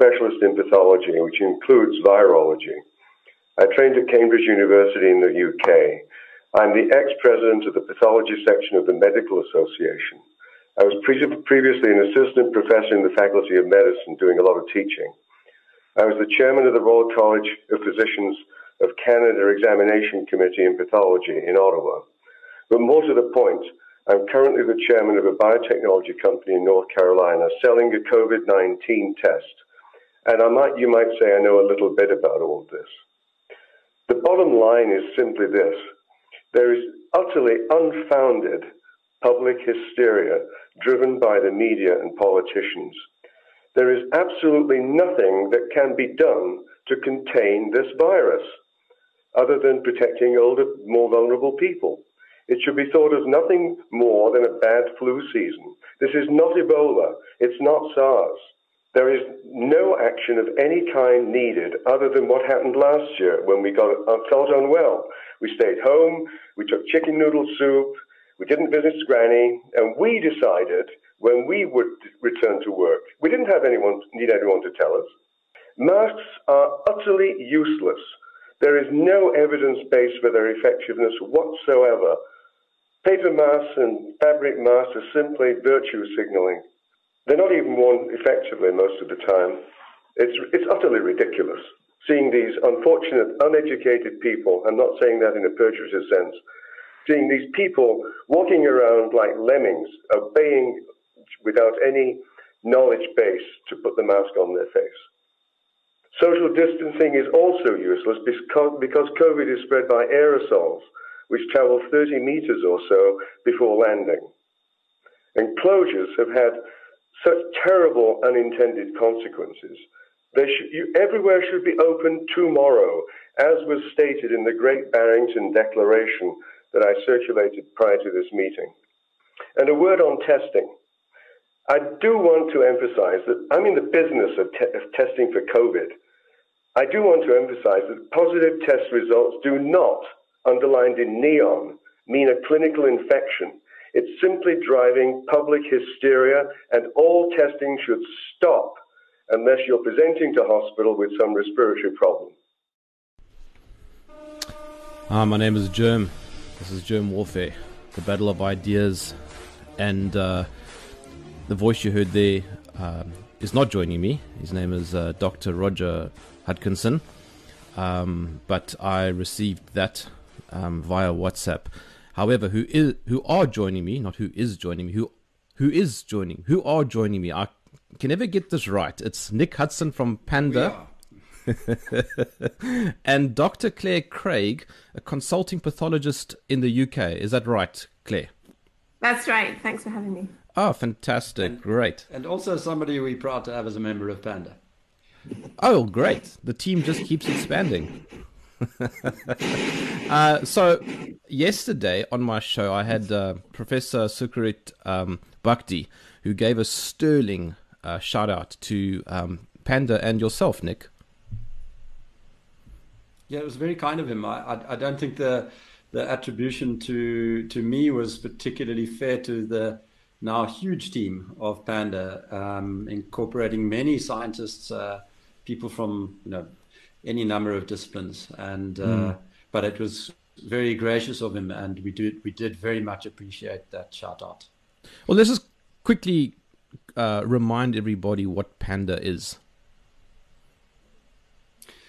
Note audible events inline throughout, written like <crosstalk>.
specialist in pathology, which includes virology. I trained at Cambridge University in the UK. I'm the ex-president of the pathology section of the Medical Association. I was pre- previously an assistant professor in the Faculty of Medicine doing a lot of teaching. I was the chairman of the Royal College of Physicians of Canada Examination Committee in Pathology in Ottawa. But more to the point, I'm currently the chairman of a biotechnology company in North Carolina selling a COVID 19 test. And I might, you might say I know a little bit about all this. The bottom line is simply this there is utterly unfounded public hysteria driven by the media and politicians. There is absolutely nothing that can be done to contain this virus other than protecting older, more vulnerable people. It should be thought of nothing more than a bad flu season. This is not Ebola. It's not SARS. There is no action of any kind needed other than what happened last year when we got uh, felt unwell. We stayed home, we took chicken noodle soup, we didn't visit Granny, and we decided when we would return to work. We didn't have anyone need anyone to tell us. Masks are utterly useless. There is no evidence base for their effectiveness whatsoever. Paper masks and fabric masks are simply virtue signaling. They're not even worn effectively most of the time. It's, it's utterly ridiculous seeing these unfortunate, uneducated people, I'm not saying that in a pejorative sense, seeing these people walking around like lemmings, obeying without any knowledge base to put the mask on their face. Social distancing is also useless because, because COVID is spread by aerosols, which travel 30 meters or so before landing. And closures have had such terrible unintended consequences. You, everywhere should be open tomorrow, as was stated in the Great Barrington Declaration that I circulated prior to this meeting. And a word on testing. I do want to emphasize that I'm in the business of, te- of testing for COVID. I do want to emphasize that positive test results do not, underlined in neon, mean a clinical infection. It's simply driving public hysteria, and all testing should stop unless you're presenting to hospital with some respiratory problem. Hi, my name is Jerm. This is Jerm Warfare, the battle of ideas. And uh, the voice you heard there uh, is not joining me. His name is uh, Dr. Roger Hodkinson. Um, but I received that um, via WhatsApp. However, who is who are joining me, not who is joining me, who who is joining, who are joining me, I can never get this right. It's Nick Hudson from Panda. <laughs> and Dr. Claire Craig, a consulting pathologist in the UK. Is that right, Claire? That's right. Thanks for having me. Oh, fantastic. And, great. And also somebody we're proud to have as a member of Panda. Oh, great. The team just keeps expanding. <laughs> uh, so, yesterday on my show, I had uh, Professor Sucharit um, Bhakdi, who gave a sterling uh, shout out to um, Panda and yourself, Nick. Yeah, it was very kind of him. I, I, I, don't think the the attribution to to me was particularly fair to the now huge team of Panda, um, incorporating many scientists, uh, people from you know any number of disciplines, and uh, mm. but it was very gracious of him, and we did we did very much appreciate that shout out. Well, let's just quickly uh, remind everybody what Panda is?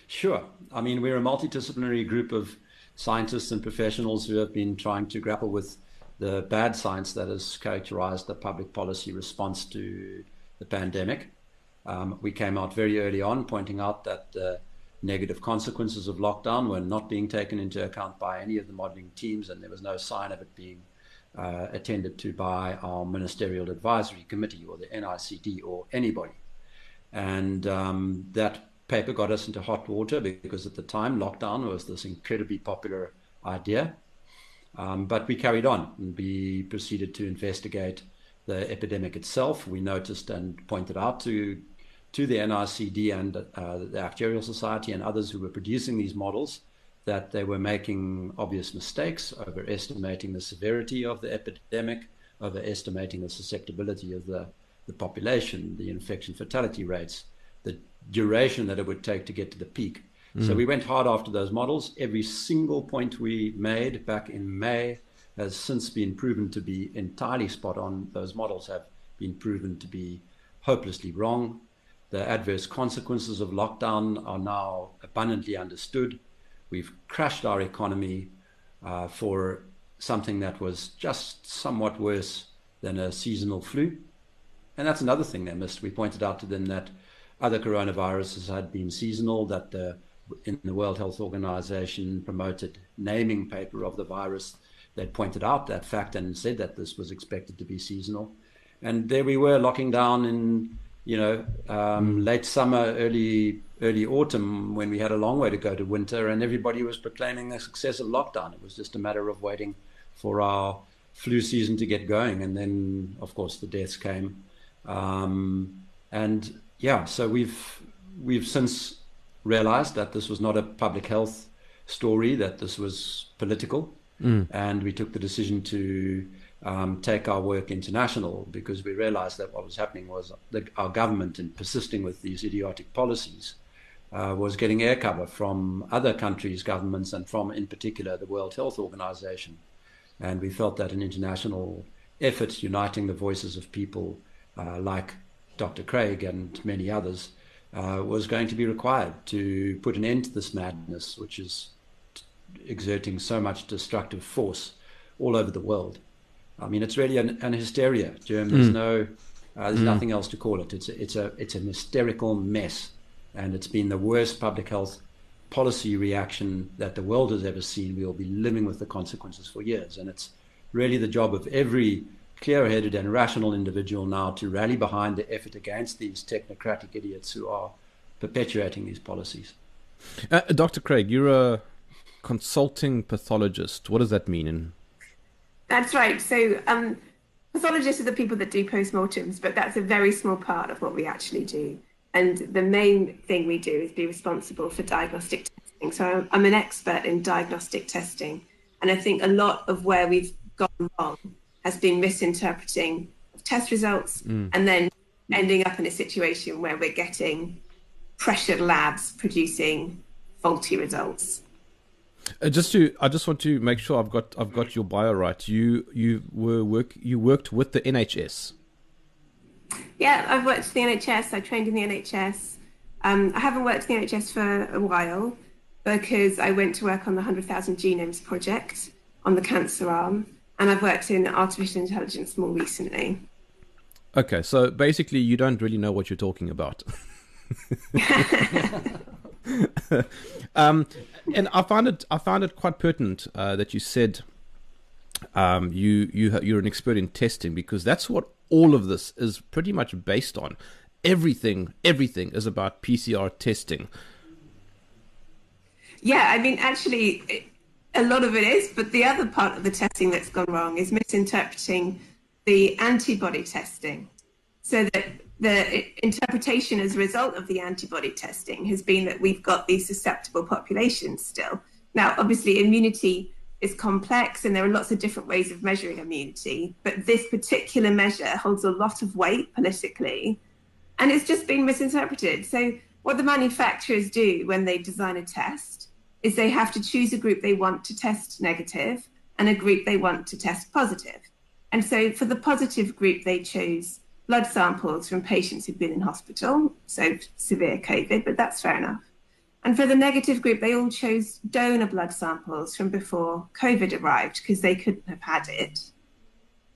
Sure. I mean, we're a multidisciplinary group of scientists and professionals who have been trying to grapple with the bad science that has characterized the public policy response to the pandemic. Um, we came out very early on pointing out that the negative consequences of lockdown were not being taken into account by any of the modeling teams, and there was no sign of it being uh, attended to by our Ministerial Advisory Committee or the NICD or anybody. And um, that paper got us into hot water because at the time lockdown was this incredibly popular idea. Um, but we carried on and we proceeded to investigate the epidemic itself. We noticed and pointed out to to the NICD and uh, the Actuarial Society and others who were producing these models that they were making obvious mistakes, overestimating the severity of the epidemic, overestimating the susceptibility of the, the population, the infection fatality rates, the duration that it would take to get to the peak. Mm. So we went hard after those models. Every single point we made back in May has since been proven to be entirely spot on. Those models have been proven to be hopelessly wrong. The adverse consequences of lockdown are now abundantly understood. We've crashed our economy uh, for something that was just somewhat worse than a seasonal flu. And that's another thing they missed. We pointed out to them that other coronaviruses had been seasonal, that the, in the World Health Organization promoted naming paper of the virus, they'd pointed out that fact and said that this was expected to be seasonal. And there we were locking down in, you know, um, late summer, early early autumn when we had a long way to go to winter and everybody was proclaiming the success of lockdown. It was just a matter of waiting for our flu season to get going. And then, of course, the deaths came. Um, and yeah, so we've we've since realized that this was not a public health story, that this was political. Mm. And we took the decision to um, take our work international because we realized that what was happening was that our government, in persisting with these idiotic policies, uh, was getting air cover from other countries' governments and from, in particular, the World Health Organization. And we felt that an international effort uniting the voices of people uh, like Dr. Craig and many others uh, was going to be required to put an end to this madness, which is exerting so much destructive force all over the world. I mean, it's really an, an hysteria, Jerm. There's mm. no, uh, there's mm. nothing else to call it. It's a, it's a, it's an hysterical mess and it's been the worst public health policy reaction that the world has ever seen. We will be living with the consequences for years, and it's really the job of every clear-headed and rational individual now to rally behind the effort against these technocratic idiots who are perpetuating these policies. Uh, Dr. Craig, you're a consulting pathologist. What does that mean? In... That's right. So, um, pathologists are the people that do postmortems, but that's a very small part of what we actually do. And the main thing we do is be responsible for diagnostic testing. So I'm an expert in diagnostic testing. And I think a lot of where we've gone wrong has been misinterpreting test results mm. and then ending up in a situation where we're getting pressured labs producing faulty results. Uh, just to, I just want to make sure I've got I've got your bio right. You you were work you worked with the NHS. Yeah, I've worked for the NHS. I trained in the NHS. Um, I haven't worked in the NHS for a while because I went to work on the 100,000 Genomes project on the cancer arm, and I've worked in artificial intelligence more recently. Okay, so basically, you don't really know what you're talking about. <laughs> <laughs> um, and I find it I find it quite pertinent uh, that you said um, you you you're an expert in testing because that's what all of this is pretty much based on. Everything, everything is about PCR testing. Yeah, I mean, actually, a lot of it is, but the other part of the testing that's gone wrong is misinterpreting the antibody testing. So that the interpretation as a result of the antibody testing has been that we've got these susceptible populations still. Now, obviously, immunity is complex and there are lots of different ways of measuring immunity. But this particular measure holds a lot of weight politically and it's just been misinterpreted. So, what the manufacturers do when they design a test is they have to choose a group they want to test negative and a group they want to test positive. And so, for the positive group, they chose blood samples from patients who've been in hospital, so severe COVID, but that's fair enough. And for the negative group, they all chose donor blood samples from before COVID arrived because they couldn't have had it.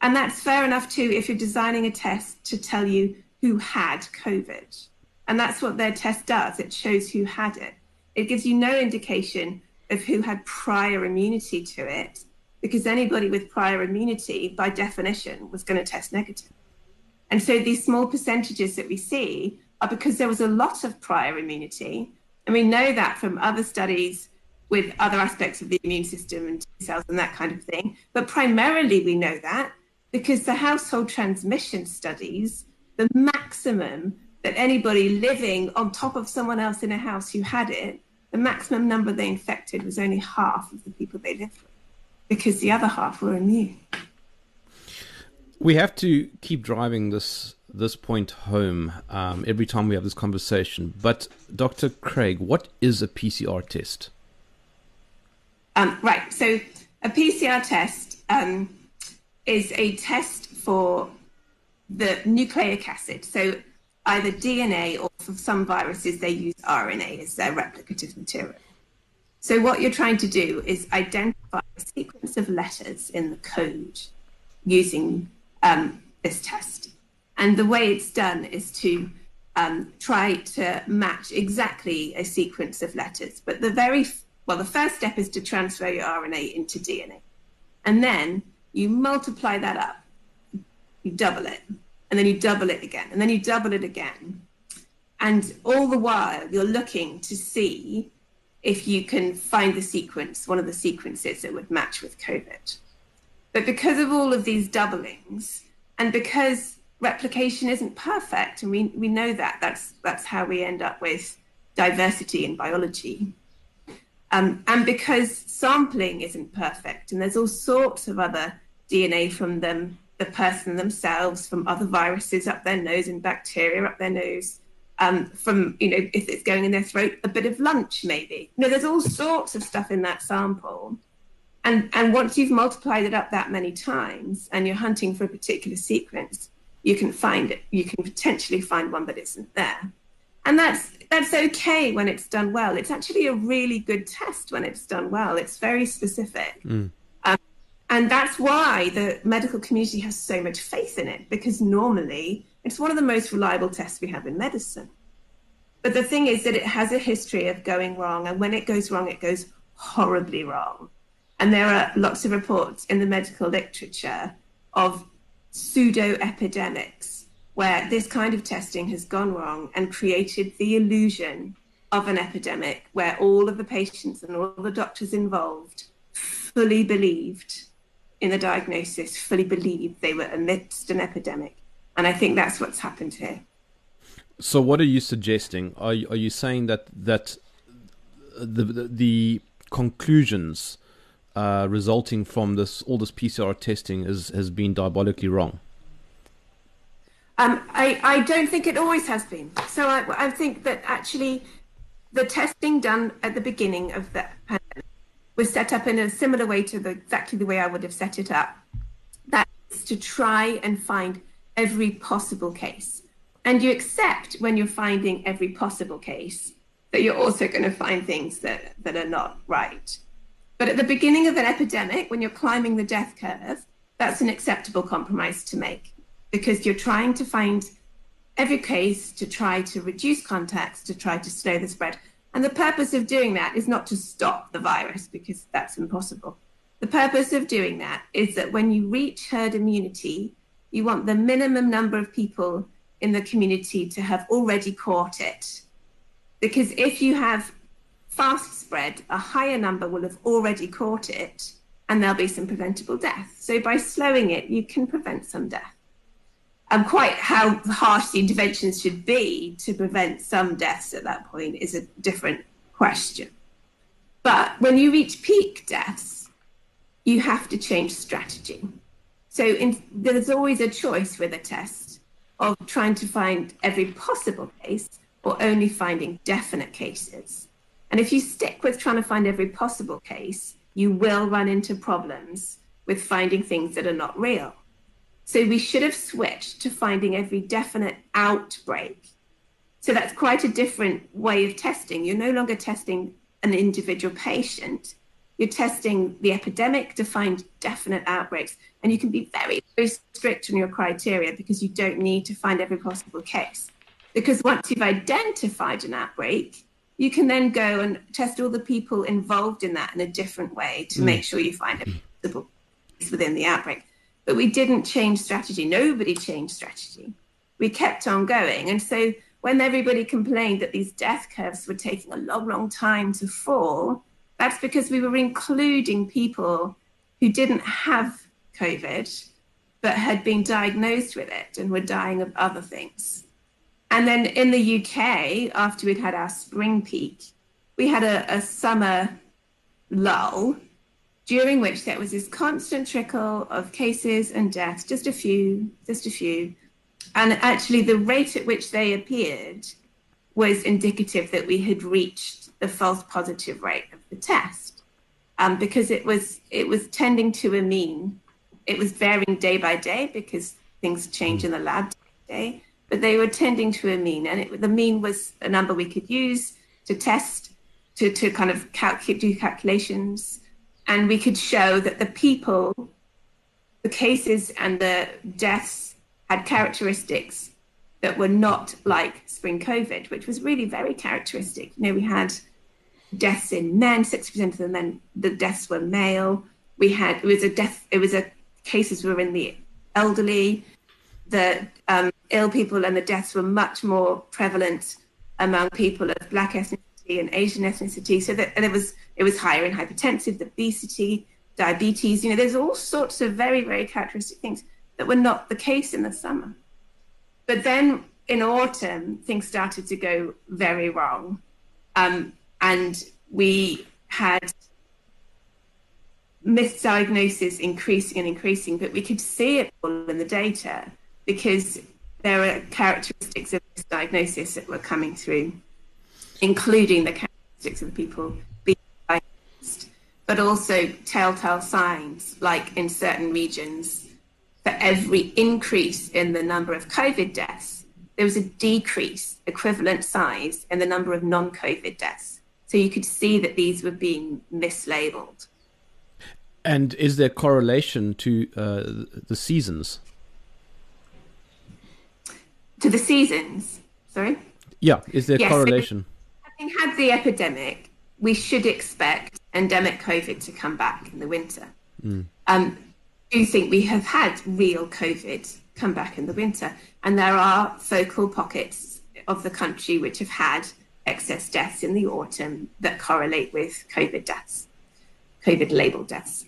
And that's fair enough too if you're designing a test to tell you who had COVID. And that's what their test does it shows who had it. It gives you no indication of who had prior immunity to it because anybody with prior immunity, by definition, was going to test negative. And so these small percentages that we see are because there was a lot of prior immunity and we know that from other studies with other aspects of the immune system and T cells and that kind of thing. But primarily, we know that because the household transmission studies, the maximum that anybody living on top of someone else in a house who had it, the maximum number they infected was only half of the people they lived with because the other half were immune. We have to keep driving this this point home um, every time we have this conversation. But Dr. Craig, what is a PCR test? Um, right. So a PCR test um, is a test for the nucleic acid. So either DNA or for some viruses, they use RNA as their replicative material. So what you're trying to do is identify a sequence of letters in the code using um, this test. And the way it's done is to um, try to match exactly a sequence of letters. But the very, well, the first step is to transfer your RNA into DNA. And then you multiply that up, you double it, and then you double it again, and then you double it again. And all the while, you're looking to see if you can find the sequence, one of the sequences that would match with COVID. But because of all of these doublings, and because replication isn't perfect, and we, we know that, that's, that's how we end up with diversity in biology. Um, and because sampling isn't perfect, and there's all sorts of other DNA from them, the person themselves, from other viruses up their nose and bacteria up their nose, um, from, you know, if it's going in their throat, a bit of lunch maybe. Know, there's all sorts of stuff in that sample. And, and once you've multiplied it up that many times and you're hunting for a particular sequence, you can find it. You can potentially find one that isn't there. And that's that's okay when it's done well. It's actually a really good test when it's done well. It's very specific. Mm. Um, and that's why the medical community has so much faith in it, because normally it's one of the most reliable tests we have in medicine. But the thing is that it has a history of going wrong. And when it goes wrong, it goes horribly wrong. And there are lots of reports in the medical literature of pseudo epidemics where this kind of testing has gone wrong and created the illusion of an epidemic where all of the patients and all the doctors involved fully believed in the diagnosis, fully believed they were amidst an epidemic. And I think that's what's happened here. So, what are you suggesting? Are you, are you saying that that the the, the conclusions uh, resulting from this all this PCR testing is has been diabolically wrong? Um, I, I don't think it always has been. So I, I think that actually the testing done at the beginning of the pandemic was set up in a similar way to the, exactly the way I would have set it up. That is to try and find every possible case. And you accept when you're finding every possible case that you're also going to find things that, that are not right. But at the beginning of an epidemic, when you're climbing the death curve, that's an acceptable compromise to make because you're trying to find every case to try to reduce contacts, to try to slow the spread. And the purpose of doing that is not to stop the virus because that's impossible. The purpose of doing that is that when you reach herd immunity, you want the minimum number of people in the community to have already caught it. Because if you have fast spread, a higher number will have already caught it and there'll be some preventable death. So by slowing it, you can prevent some death. And quite how harsh the interventions should be to prevent some deaths at that point is a different question. But when you reach peak deaths, you have to change strategy. So in, there's always a choice with a test of trying to find every possible case or only finding definite cases. And if you stick with trying to find every possible case, you will run into problems with finding things that are not real. So we should have switched to finding every definite outbreak. So that's quite a different way of testing. You're no longer testing an individual patient. You're testing the epidemic to find definite outbreaks. And you can be very, very strict on your criteria because you don't need to find every possible case. Because once you've identified an outbreak, you can then go and test all the people involved in that in a different way to mm. make sure you find a possible case within the outbreak. But we didn't change strategy. Nobody changed strategy. We kept on going. And so when everybody complained that these death curves were taking a long, long time to fall, that's because we were including people who didn't have COVID, but had been diagnosed with it and were dying of other things. And then in the UK, after we'd had our spring peak, we had a, a summer lull during which there was this constant trickle of cases and deaths, just a few, just a few. And actually, the rate at which they appeared was indicative that we had reached the false positive rate of the test, um, because it was it was tending to a mean. It was varying day by day because things change in the lab day, but they were tending to a mean, and it, the mean was a number we could use to test to to kind of calculate do calculations and we could show that the people, the cases and the deaths had characteristics that were not like spring COVID, which was really very characteristic. You know, we had deaths in men, 60% of the men, the deaths were male. We had, it was a death, it was a, cases were in the elderly. The um, ill people and the deaths were much more prevalent among people of black ethnicity and Asian ethnicity. So that it was it was higher in hypertensive, obesity, diabetes. You know, there's all sorts of very very characteristic things that were not the case in the summer. But then in autumn, things started to go very wrong, um, and we had misdiagnosis increasing and increasing. But we could see it all in the data because there were characteristics of this diagnosis that were coming through including the characteristics of the people being diagnosed, but also telltale signs, like in certain regions, for every increase in the number of COVID deaths, there was a decrease, equivalent size, in the number of non COVID deaths. So you could see that these were being mislabeled. And is there correlation to uh, the seasons? To the seasons? Sorry? Yeah, is there yes, correlation? having had the epidemic, we should expect endemic COVID to come back in the winter. Mm. Um, do you think we have had real COVID come back in the winter? And there are focal pockets of the country which have had excess deaths in the autumn that correlate with COVID deaths, COVID labeled deaths.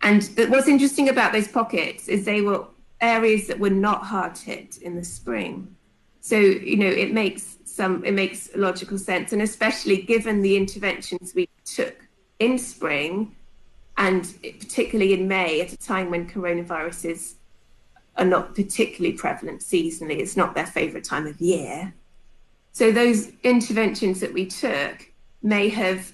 And what's interesting about those pockets is they were areas that were not hard hit in the spring. So, you know, it makes some it makes logical sense, and especially given the interventions we took in spring, and particularly in May, at a time when coronaviruses are not particularly prevalent seasonally. It's not their favourite time of year. So those interventions that we took may have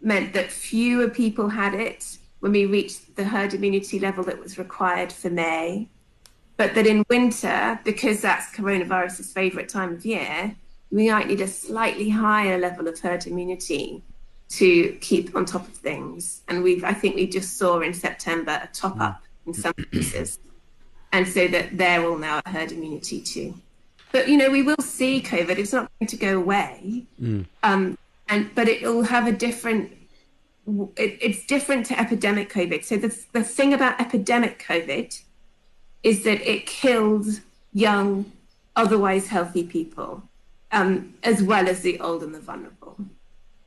meant that fewer people had it when we reached the herd immunity level that was required for May. But that in winter, because that's coronavirus's favourite time of year, we might need a slightly higher level of herd immunity to keep on top of things. And we've, I think we just saw in September a top up in some places. And so that they're all now at herd immunity too. But, you know, we will see COVID. It's not going to go away. Mm. Um, and, but it will have a different, it, it's different to epidemic COVID. So the, the thing about epidemic COVID is that it killed young, otherwise healthy people um, as well as the old and the vulnerable.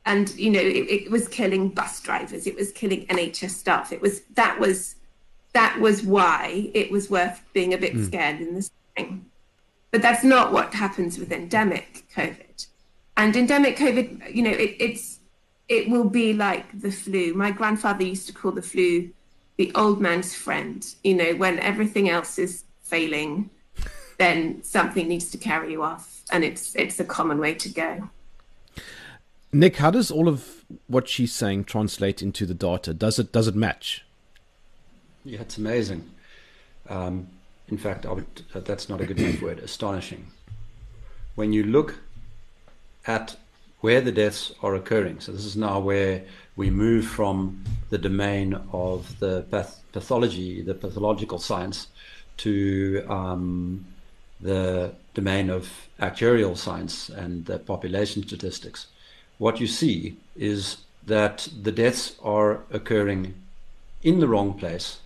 And you know, it, it, was killing bus drivers. It was killing NHS staff. It was that was that was why it was worth being a bit mm. scared in the spring. But that's not what happens with endemic COVID. And endemic COVID, you know, it, it's it will be like the flu. My grandfather used to call the flu the old man's friend. You know, when everything else is failing, then something needs to carry you off and it's it's a common way to go. Nick, how does all of what she's saying translate into the data? Does it does it match? Yeah, it's amazing. Um, in fact, I would, that's not a good enough word. Astonishing. When you look at where the deaths are occurring, so this is now where we move from the domain of the path- pathology, the pathological science, to um, the domain of actuarial science and the population statistics, what you see is that the deaths are occurring in the wrong place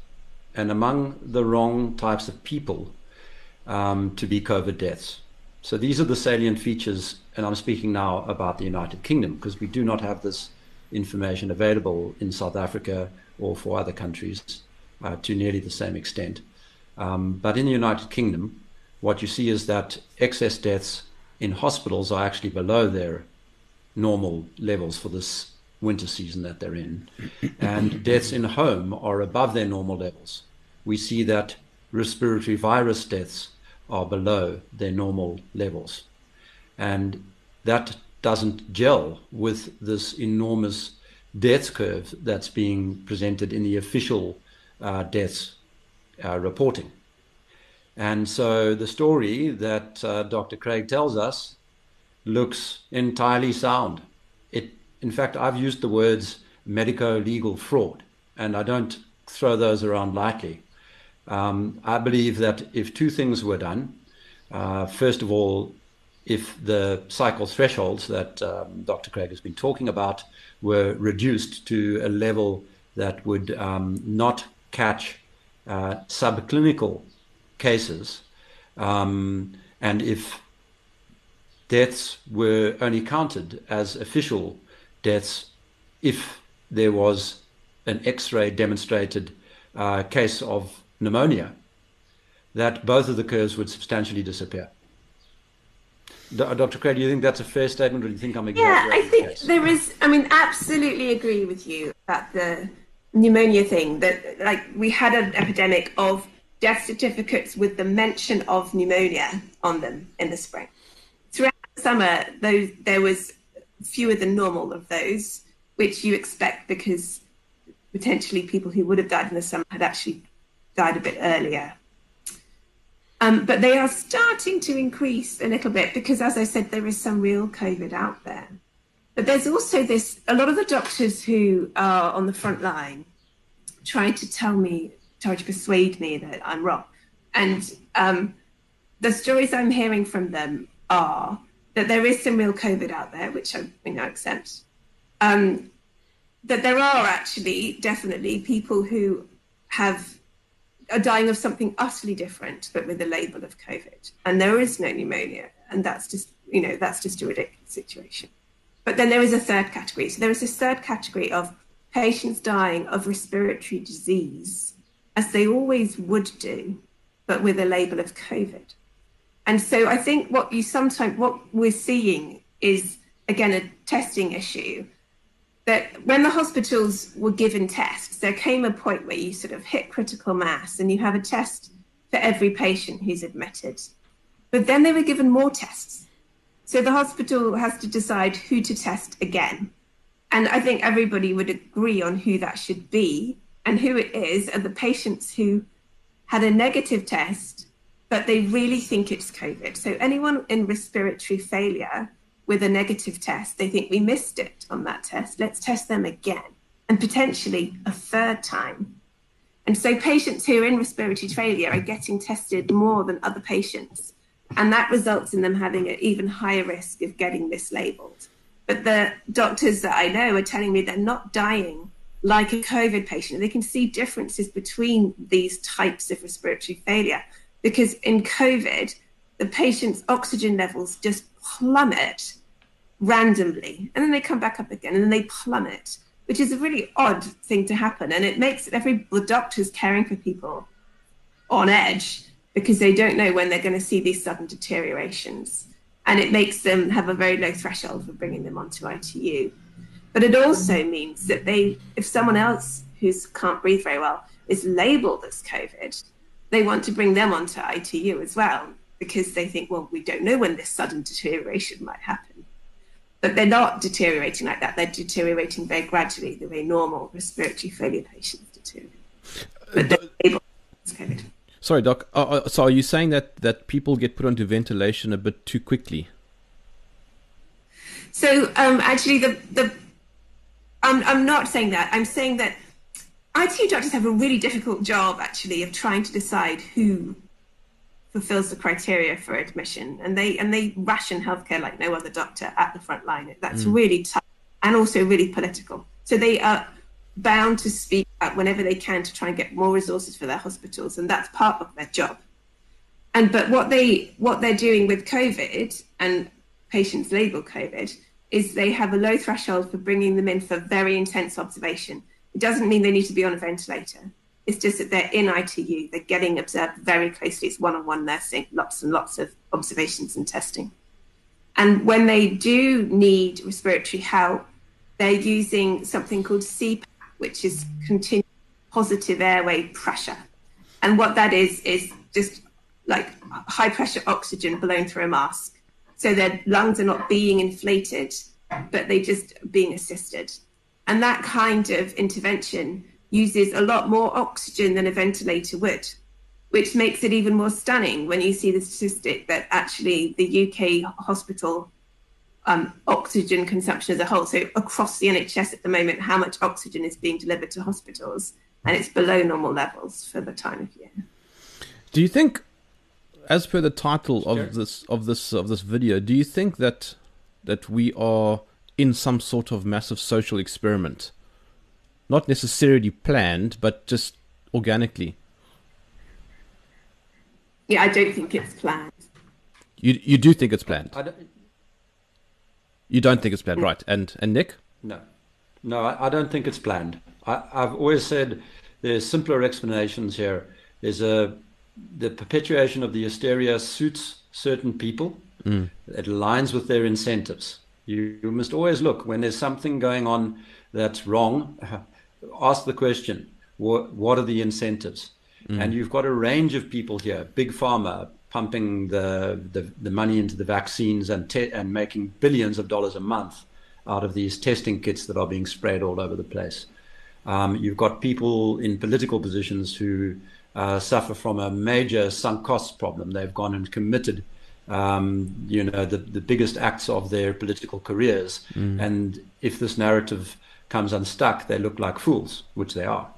and among the wrong types of people um, to be COVID deaths. So these are the salient features, and I'm speaking now about the United Kingdom because we do not have this information available in South Africa or for other countries uh, to nearly the same extent. Um, but in the United Kingdom, what you see is that excess deaths in hospitals are actually below their normal levels for this winter season that they're in. <coughs> And deaths in home are above their normal levels. We see that respiratory virus deaths are below their normal levels. And that doesn't gel with this enormous death curve that's being presented in the official uh, deaths uh, reporting. And so the story that uh, Dr. Craig tells us looks entirely sound. It, in fact, I've used the words medico-legal fraud, and I don't throw those around lightly. Um, I believe that if two things were done, uh, first of all, if the cycle thresholds that um, Dr. Craig has been talking about were reduced to a level that would um, not catch uh, subclinical cases, um, and if deaths were only counted as official deaths if there was an X-ray demonstrated uh, case of pneumonia, that both of the curves would substantially disappear. Dr. Uh, Craig, do you think that's a fair statement, or do you think I'm exaggerating? Yeah, I think the there is. I mean, absolutely agree with you about the pneumonia thing. That like we had an epidemic of death certificates with the mention of pneumonia on them in the spring. Throughout the summer, those there was fewer than normal of those, which you expect because potentially people who would have died in the summer had actually died a bit earlier. Um, but they are starting to increase a little bit because, as I said, there is some real COVID out there. But there's also this a lot of the doctors who are on the front line trying to tell me, trying to persuade me that I'm wrong. And um, the stories I'm hearing from them are that there is some real COVID out there, which I you know, accept. Um, that there are actually definitely people who have are dying of something utterly different, but with a label of COVID. And there is no pneumonia. And that's just, you know, that's just a ridiculous situation. But then there is a third category. So there is this third category of patients dying of respiratory disease, as they always would do, but with a label of COVID. And so I think what you sometimes, what we're seeing is, again, a testing issue that when the hospitals were given tests, there came a point where you sort of hit critical mass and you have a test for every patient who's admitted. But then they were given more tests. So the hospital has to decide who to test again. And I think everybody would agree on who that should be. And who it is are the patients who had a negative test, but they really think it's COVID. So anyone in respiratory failure with a negative test, they think we missed it on that test. Let's test them again and potentially a third time. And so patients who are in respiratory failure are getting tested more than other patients. And that results in them having an even higher risk of getting mislabeled. But the doctors that I know are telling me they're not dying like a COVID patient. They can see differences between these types of respiratory failure because in COVID, the patient's oxygen levels just plummet randomly and then they come back up again and then they plummet which is a really odd thing to happen and it makes every the doctors caring for people on edge because they don't know when they're going to see these sudden deteriorations and it makes them have a very low threshold for bringing them onto ITU but it also means that they if someone else who can't breathe very well is labeled as covid they want to bring them onto ITU as well because they think well we don't know when this sudden deterioration might happen but they're not deteriorating like that. They're deteriorating very gradually, the way normal respiratory failure patients deteriorate. But they're able COVID. Sorry, Doc. Uh, uh, so are you saying that, that people get put onto ventilation a bit too quickly? So um, actually, the the I'm I'm not saying that. I'm saying that ITU doctors have a really difficult job actually of trying to decide who fulfills the criteria for admission. And they and they ration healthcare like no other doctor at the front line. That's mm. really tough and also really political. So they are bound to speak out whenever they can to try and get more resources for their hospitals and that's part of their job. And but what they what they're doing with covid and patients label covid is they have a low threshold for bringing them in for very intense observation. It doesn't mean they need to be on a ventilator it's just that they're in ITU, they're getting observed very closely. It's one on one nursing, lots and lots of observations and testing. And when they do need respiratory help, they're using something called CPAP, which is continuous positive airway pressure. And what that is, is just like high pressure oxygen blown through a mask. So their lungs are not being inflated, but they're just being assisted. And that kind of intervention uses a lot more oxygen than a ventilator would, which makes it even more stunning when you see the statistic that actually the UK hospital um, oxygen consumption as a whole, so across the NHS at the moment, how much oxygen is being delivered to hospitals, and it's below normal levels for the time of year. Do you think, as per the title of this of this of this video, do you think that that we are in some sort of massive social experiment? Not necessarily planned, but just organically. Yeah, I don't think it's planned. You you do think it's planned? I Don't, you don't think it's planned, right? And and Nick? No, no, I, I don't think it's planned. I, I've always said there's simpler explanations here. There's a the perpetuation of the hysteria suits certain people. Mm. It aligns with their incentives. You, you must always look when there's something going on that's wrong. <laughs> Ask the question: What, what are the incentives? Mm. And you've got a range of people here: big pharma, pumping the, the, the money into the vaccines and, te- and making billions of dollars a month out of these testing kits that are being sprayed all over the place. Um, you've got people in political positions who uh, suffer from a major sunk costs problem. They've gone and committed, um, you know, the, the biggest acts of their political careers. Mm. And if this narrative comes unstuck, they look like fools, which they are.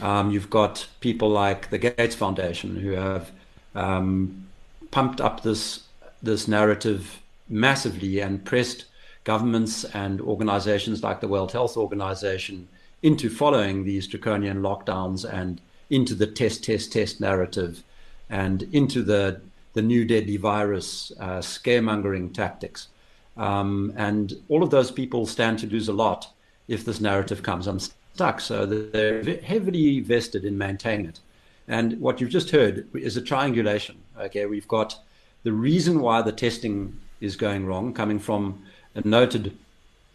Um, you've got people like the Gates Foundation who have um, pumped up this this narrative massively and pressed governments and organizations like the World Health Organization into following these draconian lockdowns and into the test, test, test narrative and into the the new deadly virus uh, scaremongering tactics. Um, and all of those people stand to lose a lot if this narrative comes unstuck. So they're heavily vested in maintaining it. And what you've just heard is a triangulation. Okay, we've got the reason why the testing is going wrong coming from a noted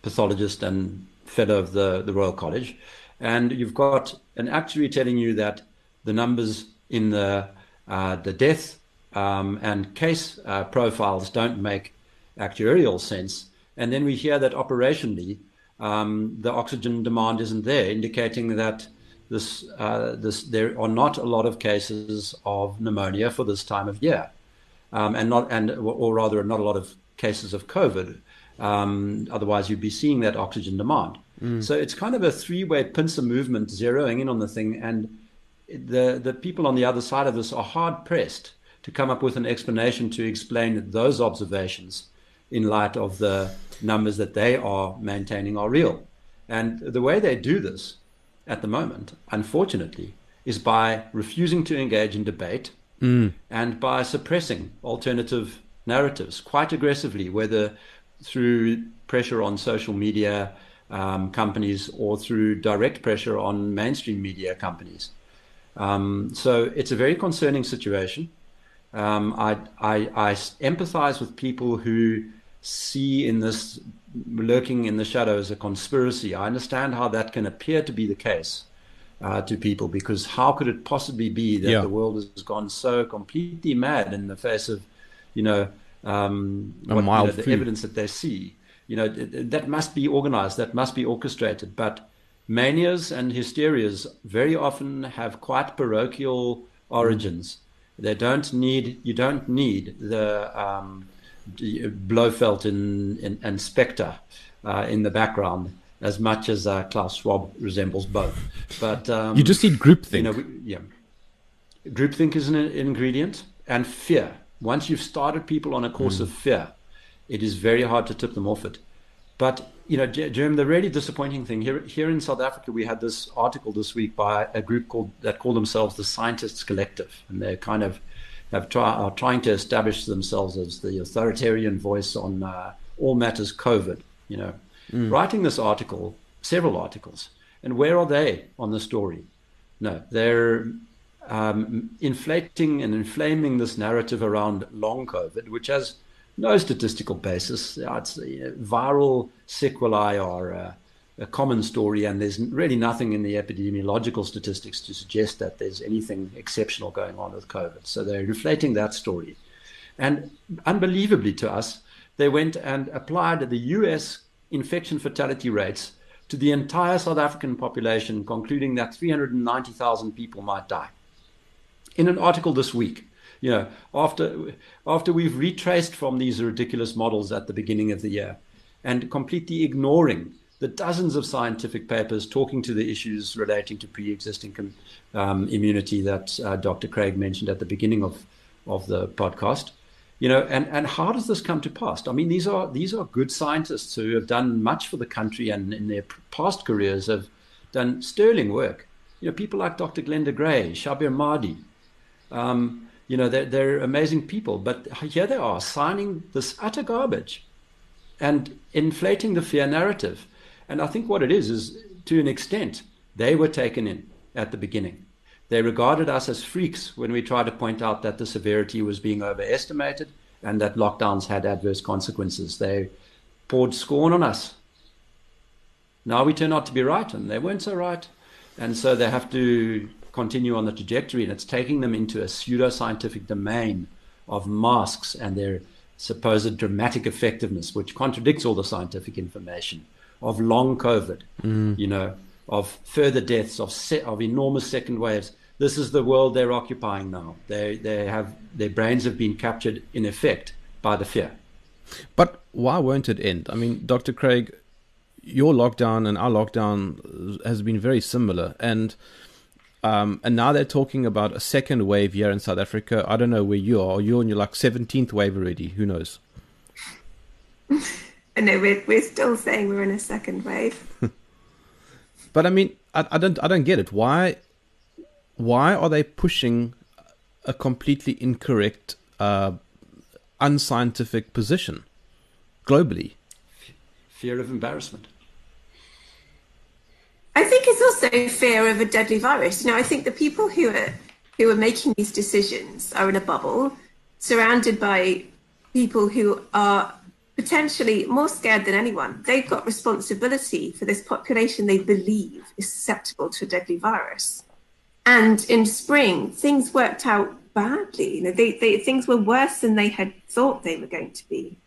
pathologist and fellow of the, the Royal College. And you've got an actuary telling you that the numbers in the, uh, the death um, and case uh, profiles don't make actuarial sense. And then we hear that operationally, um, the oxygen demand isn't there, indicating that this, uh, this, there are not a lot of cases of pneumonia for this time of year, um, and not, and or rather, not a lot of cases of COVID. Um, otherwise, you'd be seeing that oxygen demand. Mm. So it's kind of a three-way pincer movement, zeroing in on the thing, and the the people on the other side of this are hard pressed to come up with an explanation to explain those observations in light of the numbers that they are maintaining are real. And the way they do this at the moment, unfortunately, is by refusing to engage in debate mm. and by suppressing alternative narratives quite aggressively, whether through pressure on social media um, companies or through direct pressure on mainstream media companies. Um, so it's a very concerning situation. Um, I, I, I empathize with people who see in this lurking in the shadows a conspiracy. I understand how that can appear to be the case uh, to people because how could it possibly be that yeah. the world has gone so completely mad in the face of, you know, um, what, you know the evidence that they see? You know, that must be organized, that must be orchestrated. But manias and hysterias very often have quite parochial origins. Mm. They don't need, you don't need the, um, Blofeld and, and, and Spectre uh, in the background as much as uh, Klaus Schwab resembles both. But um, you just need groupthink. You know, we, yeah, groupthink is an, ingredient, and fear. Once you've started people on a course mm. of fear, it is very hard to tip them off it. But you know, Jim, the really disappointing thing here here in South Africa, we had this article this week by a group called that call themselves the Scientists Collective, and they're kind of have try, are trying to establish themselves as the authoritarian voice on uh, all matters COVID. You know, mm. writing this article, several articles, and where are they on the story? No, they're um, inflating and inflaming this narrative around long COVID, which has no statistical basis. It's, you know, viral sequelae are uh, a common story, and there's really nothing in the epidemiological statistics to suggest that there's anything exceptional going on with COVID. So they're inflating that story. And unbelievably to us, they went and applied the US infection fatality rates to the entire South African population, concluding that 390,000 people might die. In an article this week, know, after after we've retraced from these ridiculous models at the beginning of the year, and completely ignoring the dozens of scientific papers talking to the issues relating to pre-existing um, immunity that uh, Dr. Craig mentioned at the beginning of of the podcast, you know, and, and how does this come to pass? I mean, these are these are good scientists who have done much for the country and in their past careers have done sterling work. You know, people like Dr. Glenda Gray, Shabir Madhi, um, you know, they're, they're amazing people. But here they are signing this utter garbage and inflating the fear narrative. And I think what it is, is to an extent, they were taken in at the beginning. They regarded us as freaks when we tried to point out that the severity was being overestimated and that lockdowns had adverse consequences. They poured scorn on us. Now we turn out to be right, and they weren't so right. And so they have to continue on the trajectory, and it's taking them into a pseudoscientific domain of masks and their supposed dramatic effectiveness, which contradicts all the scientific information of long COVID, mm. you know, of further deaths, of se- of enormous second waves. This is the world they're occupying now. They they have their brains have been captured in effect by the fear. But why won't it end? I mean, Dr. Craig, your lockdown and our lockdown has been very similar, and um, and now they're talking about a second wave here in South Africa. I don't know where you are. You're on your like 17th wave already. Who knows? <laughs> no, we're, we're still saying we're in a second wave. <laughs> but I mean, I, I don't I don't get it. Why why are they pushing a completely incorrect, uh, unscientific position globally? Fear of embarrassment. I think it's also fear of a deadly virus. You know, I think the people who are who are making these decisions are in a bubble, surrounded by people who are potentially more scared than anyone. They've got responsibility for this population they believe is susceptible to a deadly virus. And in spring, things worked out badly. You know, they, they, things were worse than they had thought they were going to be.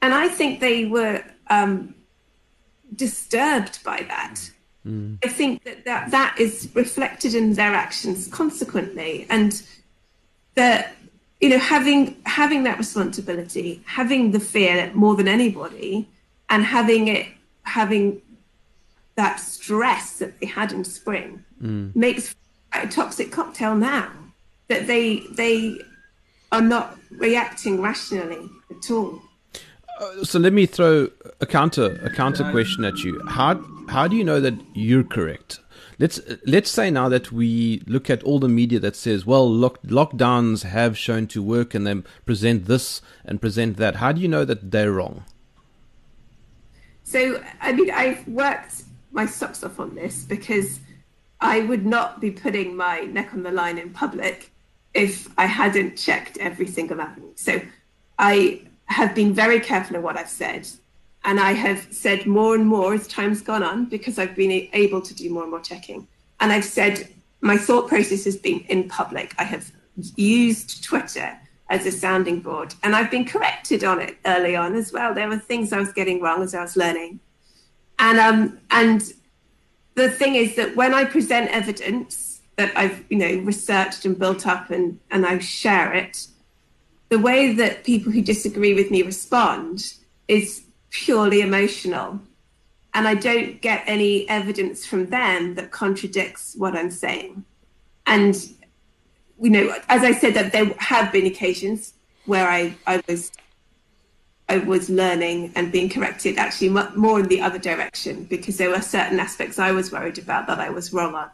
And I think they were um, disturbed by that. Mm. I think that, that that is reflected in their actions consequently, and that you know having having that responsibility, having the fear more than anybody, and having it having that stress that they had in spring mm. makes a toxic cocktail now that they they are not reacting rationally at all. Uh, so let me throw a counter a counter question at you. How how do you know that you're correct? Let's let's say now that we look at all the media that says, well, lock, lockdowns have shown to work, and then present this and present that. How do you know that they're wrong? So I mean, I've worked my socks off on this because I would not be putting my neck on the line in public if I hadn't checked every single avenue. So I have been very careful in what I've said. And I have said more and more as time's gone on because I've been able to do more and more checking. And I've said my thought process has been in public. I have used Twitter as a sounding board and I've been corrected on it early on as well. There were things I was getting wrong as I was learning. And um and the thing is that when I present evidence that I've you know researched and built up and and I share it, the way that people who disagree with me respond is purely emotional. And I don't get any evidence from them that contradicts what I'm saying. And, you know, as I said, that there have been occasions where I, I was I was learning and being corrected actually more in the other direction because there were certain aspects I was worried about that I was wrong on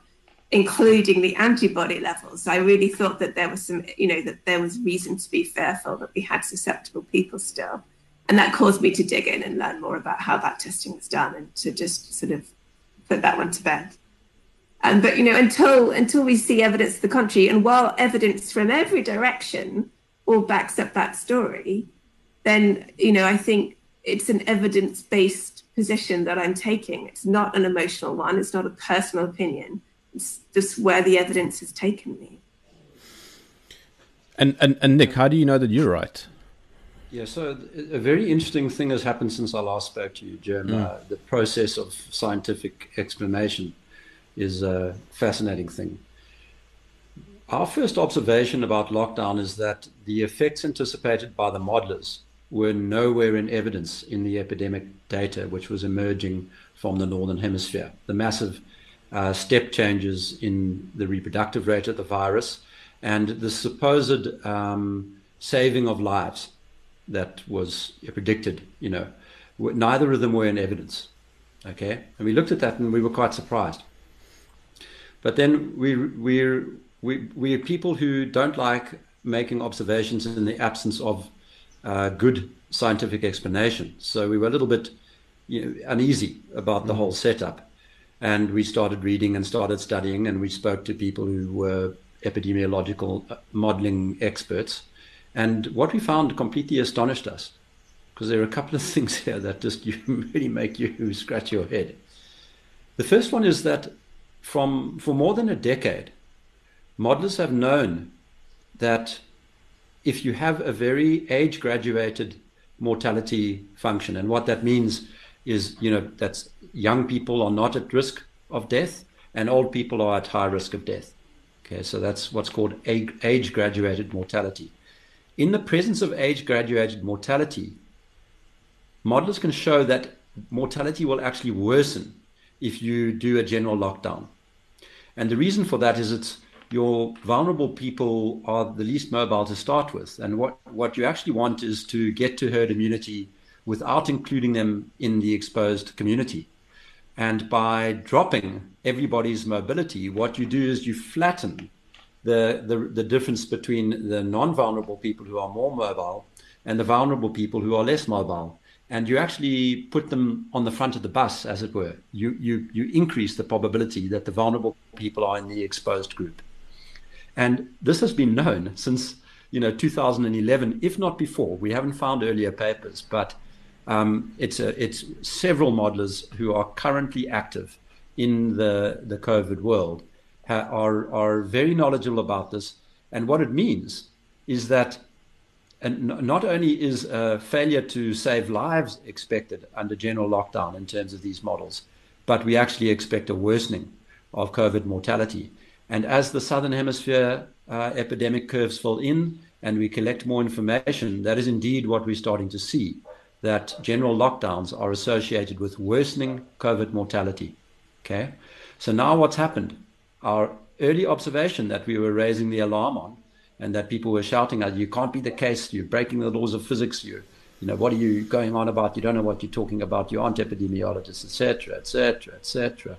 including the antibody levels. I really thought that there was some, you know, that there was reason to be fearful that we had susceptible people still. And that caused me to dig in and learn more about how that testing was done and to just sort of put that one to bed. Um, but you know, until until we see evidence to the contrary, and while evidence from every direction all backs up that story, then you know I think it's an evidence-based position that I'm taking. It's not an emotional one. It's not a personal opinion. It's just where the evidence has taken me. And and, and Nick, how do you know that you're right? Yeah, so a very interesting thing has happened since I last spoke to you, Jerm. Mm. Uh, the process of scientific explanation is a fascinating thing. Our first observation about lockdown is that the effects anticipated by the modelers were nowhere in evidence in the epidemic data which was emerging from the Northern Hemisphere. The massive uh, step changes in the reproductive rate of the virus and the supposed um, saving of lives that was predicted, you know, neither of them were in evidence. Okay, and we looked at that and we were quite surprised. But then we we we we are people who don't like making observations in the absence of uh, good scientific explanation. So we were a little bit you know, uneasy about the mm. whole setup, and we started reading and started studying, and we spoke to people who were epidemiological uh, modeling experts and what we found completely astonished us, because there are a couple of <laughs> things here that just <laughs> really make you <laughs> scratch your head. The first one is that from for more than a decade, modelers have known that if you have a very age graduated mortality function, and what that means is, you know, that young people are not at risk of death and old people are at high risk of death. Okay, so that's what's called age graduated mortality. In the presence of age graduated mortality, modelers can show that mortality will actually worsen if you do a general lockdown. And the reason for that is it's your vulnerable people are the least mobile to start with. And what, what you actually want is to get to herd immunity without including them in the exposed community. And by dropping everybody's mobility, what you do is you flatten the, the, the difference between the non-vulnerable people who are more mobile and the vulnerable people who are less mobile. And you actually put them on the front of the bus, as it were. You, you, you increase the probability that the vulnerable people are in the exposed group. And this has been known since you know 2011, if not before. We haven't found earlier papers, but um, it's a, it's several modelers who are currently active in the the COVID world ha- are, are very knowledgeable about this. And what it means is that and not only is a failure to save lives expected under general lockdown in terms of these models, but we actually expect a worsening of COVID mortality. And as the southern hemisphere uh, epidemic curves fill in and we collect more information, that is indeed what we're starting to see that general lockdowns are associated with worsening COVID mortality. Okay, so now what's happened? our early observation that we were raising the alarm on and that people were shouting at you can't be the case you're breaking the laws of physics you you know what are you going on about you don't know what you're talking about you aren't epidemiologists etc etc etc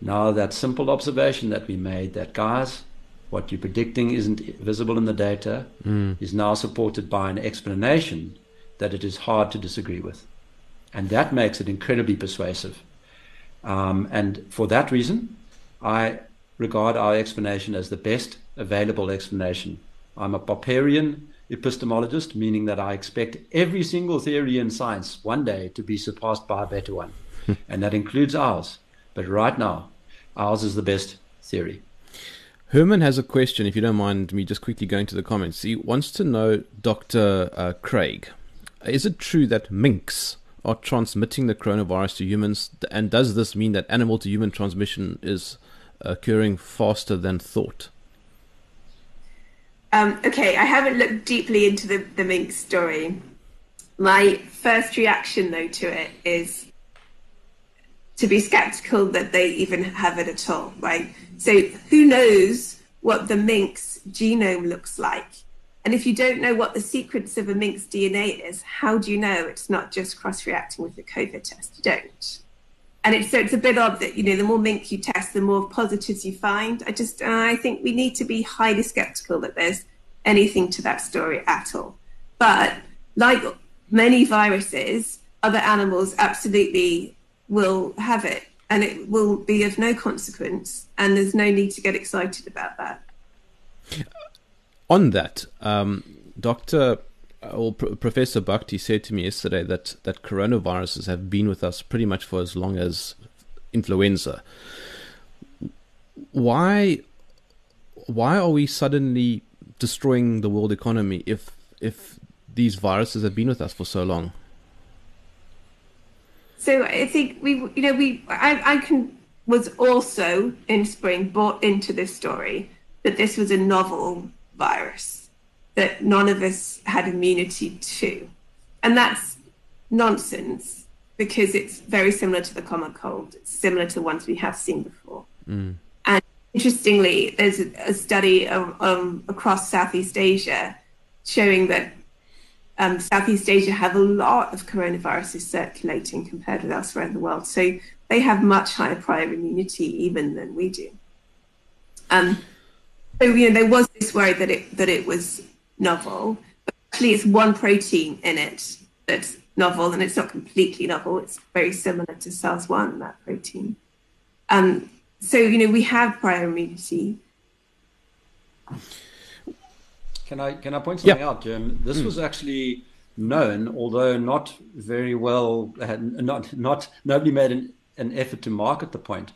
now that simple observation that we made that guys what you're predicting isn't visible in the data mm. is now supported by an explanation that it is hard to disagree with and that makes it incredibly persuasive um, and for that reason I regard our explanation as the best available explanation. I'm a Popperian epistemologist, meaning that I expect every single theory in science one day to be surpassed by a better one. and that includes ours. But right now, ours is the best theory. Herman has a question, if you don't mind me just quickly going to the comments. He wants to know, Dr. Uh, Craig, is it true that minks are transmitting the coronavirus to humans? And does this mean that animal to human transmission is occurring faster than thought? Um, okay, I haven't looked deeply into the, the mink story. My first reaction, though, to it is to be skeptical that they even have it at all, right? So, who knows what the mink's genome looks like? And if you don't know what the sequence of a mink's DNA is, how do you know it's not just cross reacting with the COVID test? You don't and it's so it's a bit odd that you know the more mink you test, the more positives you find. I just I think we need to be highly skeptical that there's anything to that story at all. But like many viruses, other animals absolutely will have it, and it will be of no consequence, and there's no need to get excited about that. On that, um, Doctor well, Professor Bhakdi said to me yesterday that, that coronaviruses have been with us pretty much for as long as influenza. Why why are we suddenly destroying the world economy if if these viruses have been with us for so long? So I think we, you know, we I, I can was also in spring bought into this story that this was a novel virus that none of us had immunity to, and that's nonsense because it's very similar to the common cold. It's similar to ones we have seen before. Mm. And interestingly, there's a, a study um, across Southeast Asia showing that um, Southeast Asia have a lot of coronaviruses circulating compared with elsewhere in the world. So they have much higher prior immunity even than we do. Um, so you know there was this worry that it that it was novel, but actually it's one protein in it that's novel, and it's not completely novel. It's very similar to SARS-1, that protein. Um, so you know we have prior immunity. Can I can I point something yeah. out, Jerm? This mm. was actually known, although not very well. Not not nobody made an, an effort to market the point.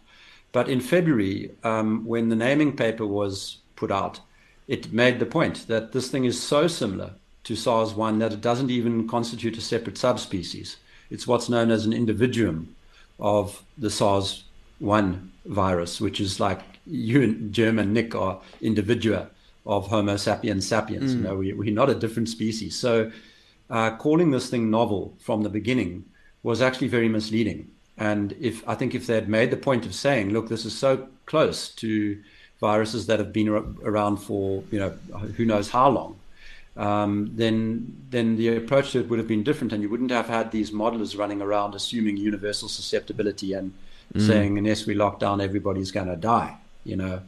But in February, um, when the naming paper was put out, it made the point that this thing is so similar to SARS-1 that it doesn't even constitute a separate subspecies. It's what's known as an individuum of the SARS-1 virus, which is like you and Jerm and Nick are individua of Homo sapiens sapiens. Mm. You know, we, we're not a different species. So uh, calling this thing novel from the beginning was actually very misleading. And if I think if they had made the point of saying, look, this is so close to viruses that have been around for you know who knows how long, um, then then the approach to it would have been different, and you wouldn't have had these modelers running around assuming universal susceptibility and mm. saying unless we lock down, everybody's going to die. You know,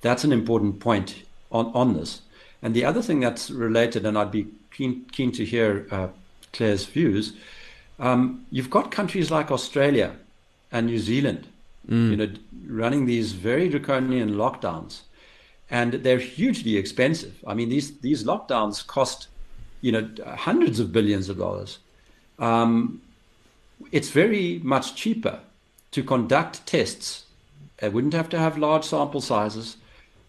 that's an important point on, on this. And the other thing that's related, and I'd be keen, keen to hear uh, Claire's views, um, you've got countries like Australia and New Zealand, mm. you know, running these very draconian lockdowns, and they're hugely expensive. I mean, these these lockdowns cost, you know, hundreds of billions of dollars. Um, it's very much cheaper to conduct tests. It wouldn't have to have large sample sizes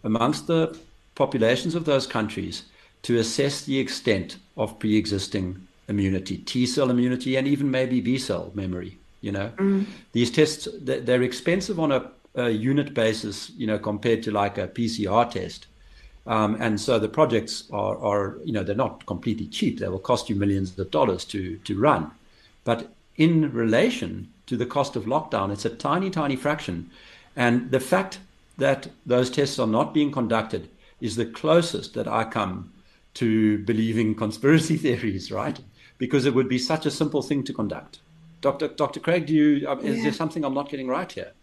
amongst the populations of those countries to assess the extent of pre-existing immunity, T cell immunity, and even maybe B cell memory. You know, mm. these tests they're expensive on a, a, unit basis. You know, compared to like a PCR test, um, and so the projects are, are you know they're not completely cheap. They will cost you millions of dollars to to run, but in relation to the cost of lockdown, it's a tiny, tiny fraction. And the fact that those tests are not being conducted is the closest that I come to believing conspiracy <laughs> theories, right? Because it would be such a simple thing to conduct. Dr. Dr. Craig, do you, uh, is yeah. there something I'm not getting right here?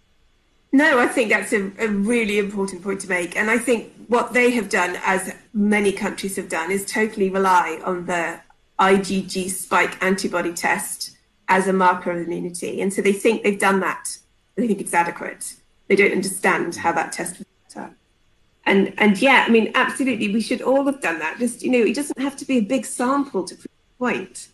No, I think that's a, a, really important point to make. And I think what they have done, as many countries have done, is totally rely on the IgG spike antibody test as a marker of immunity. And so they think they've done that. They think it's adequate. They don't understand how that test was set up and and yeah, I mean, absolutely, we should all have done that. Just you know, it doesn't have to be a big sample to prove the point.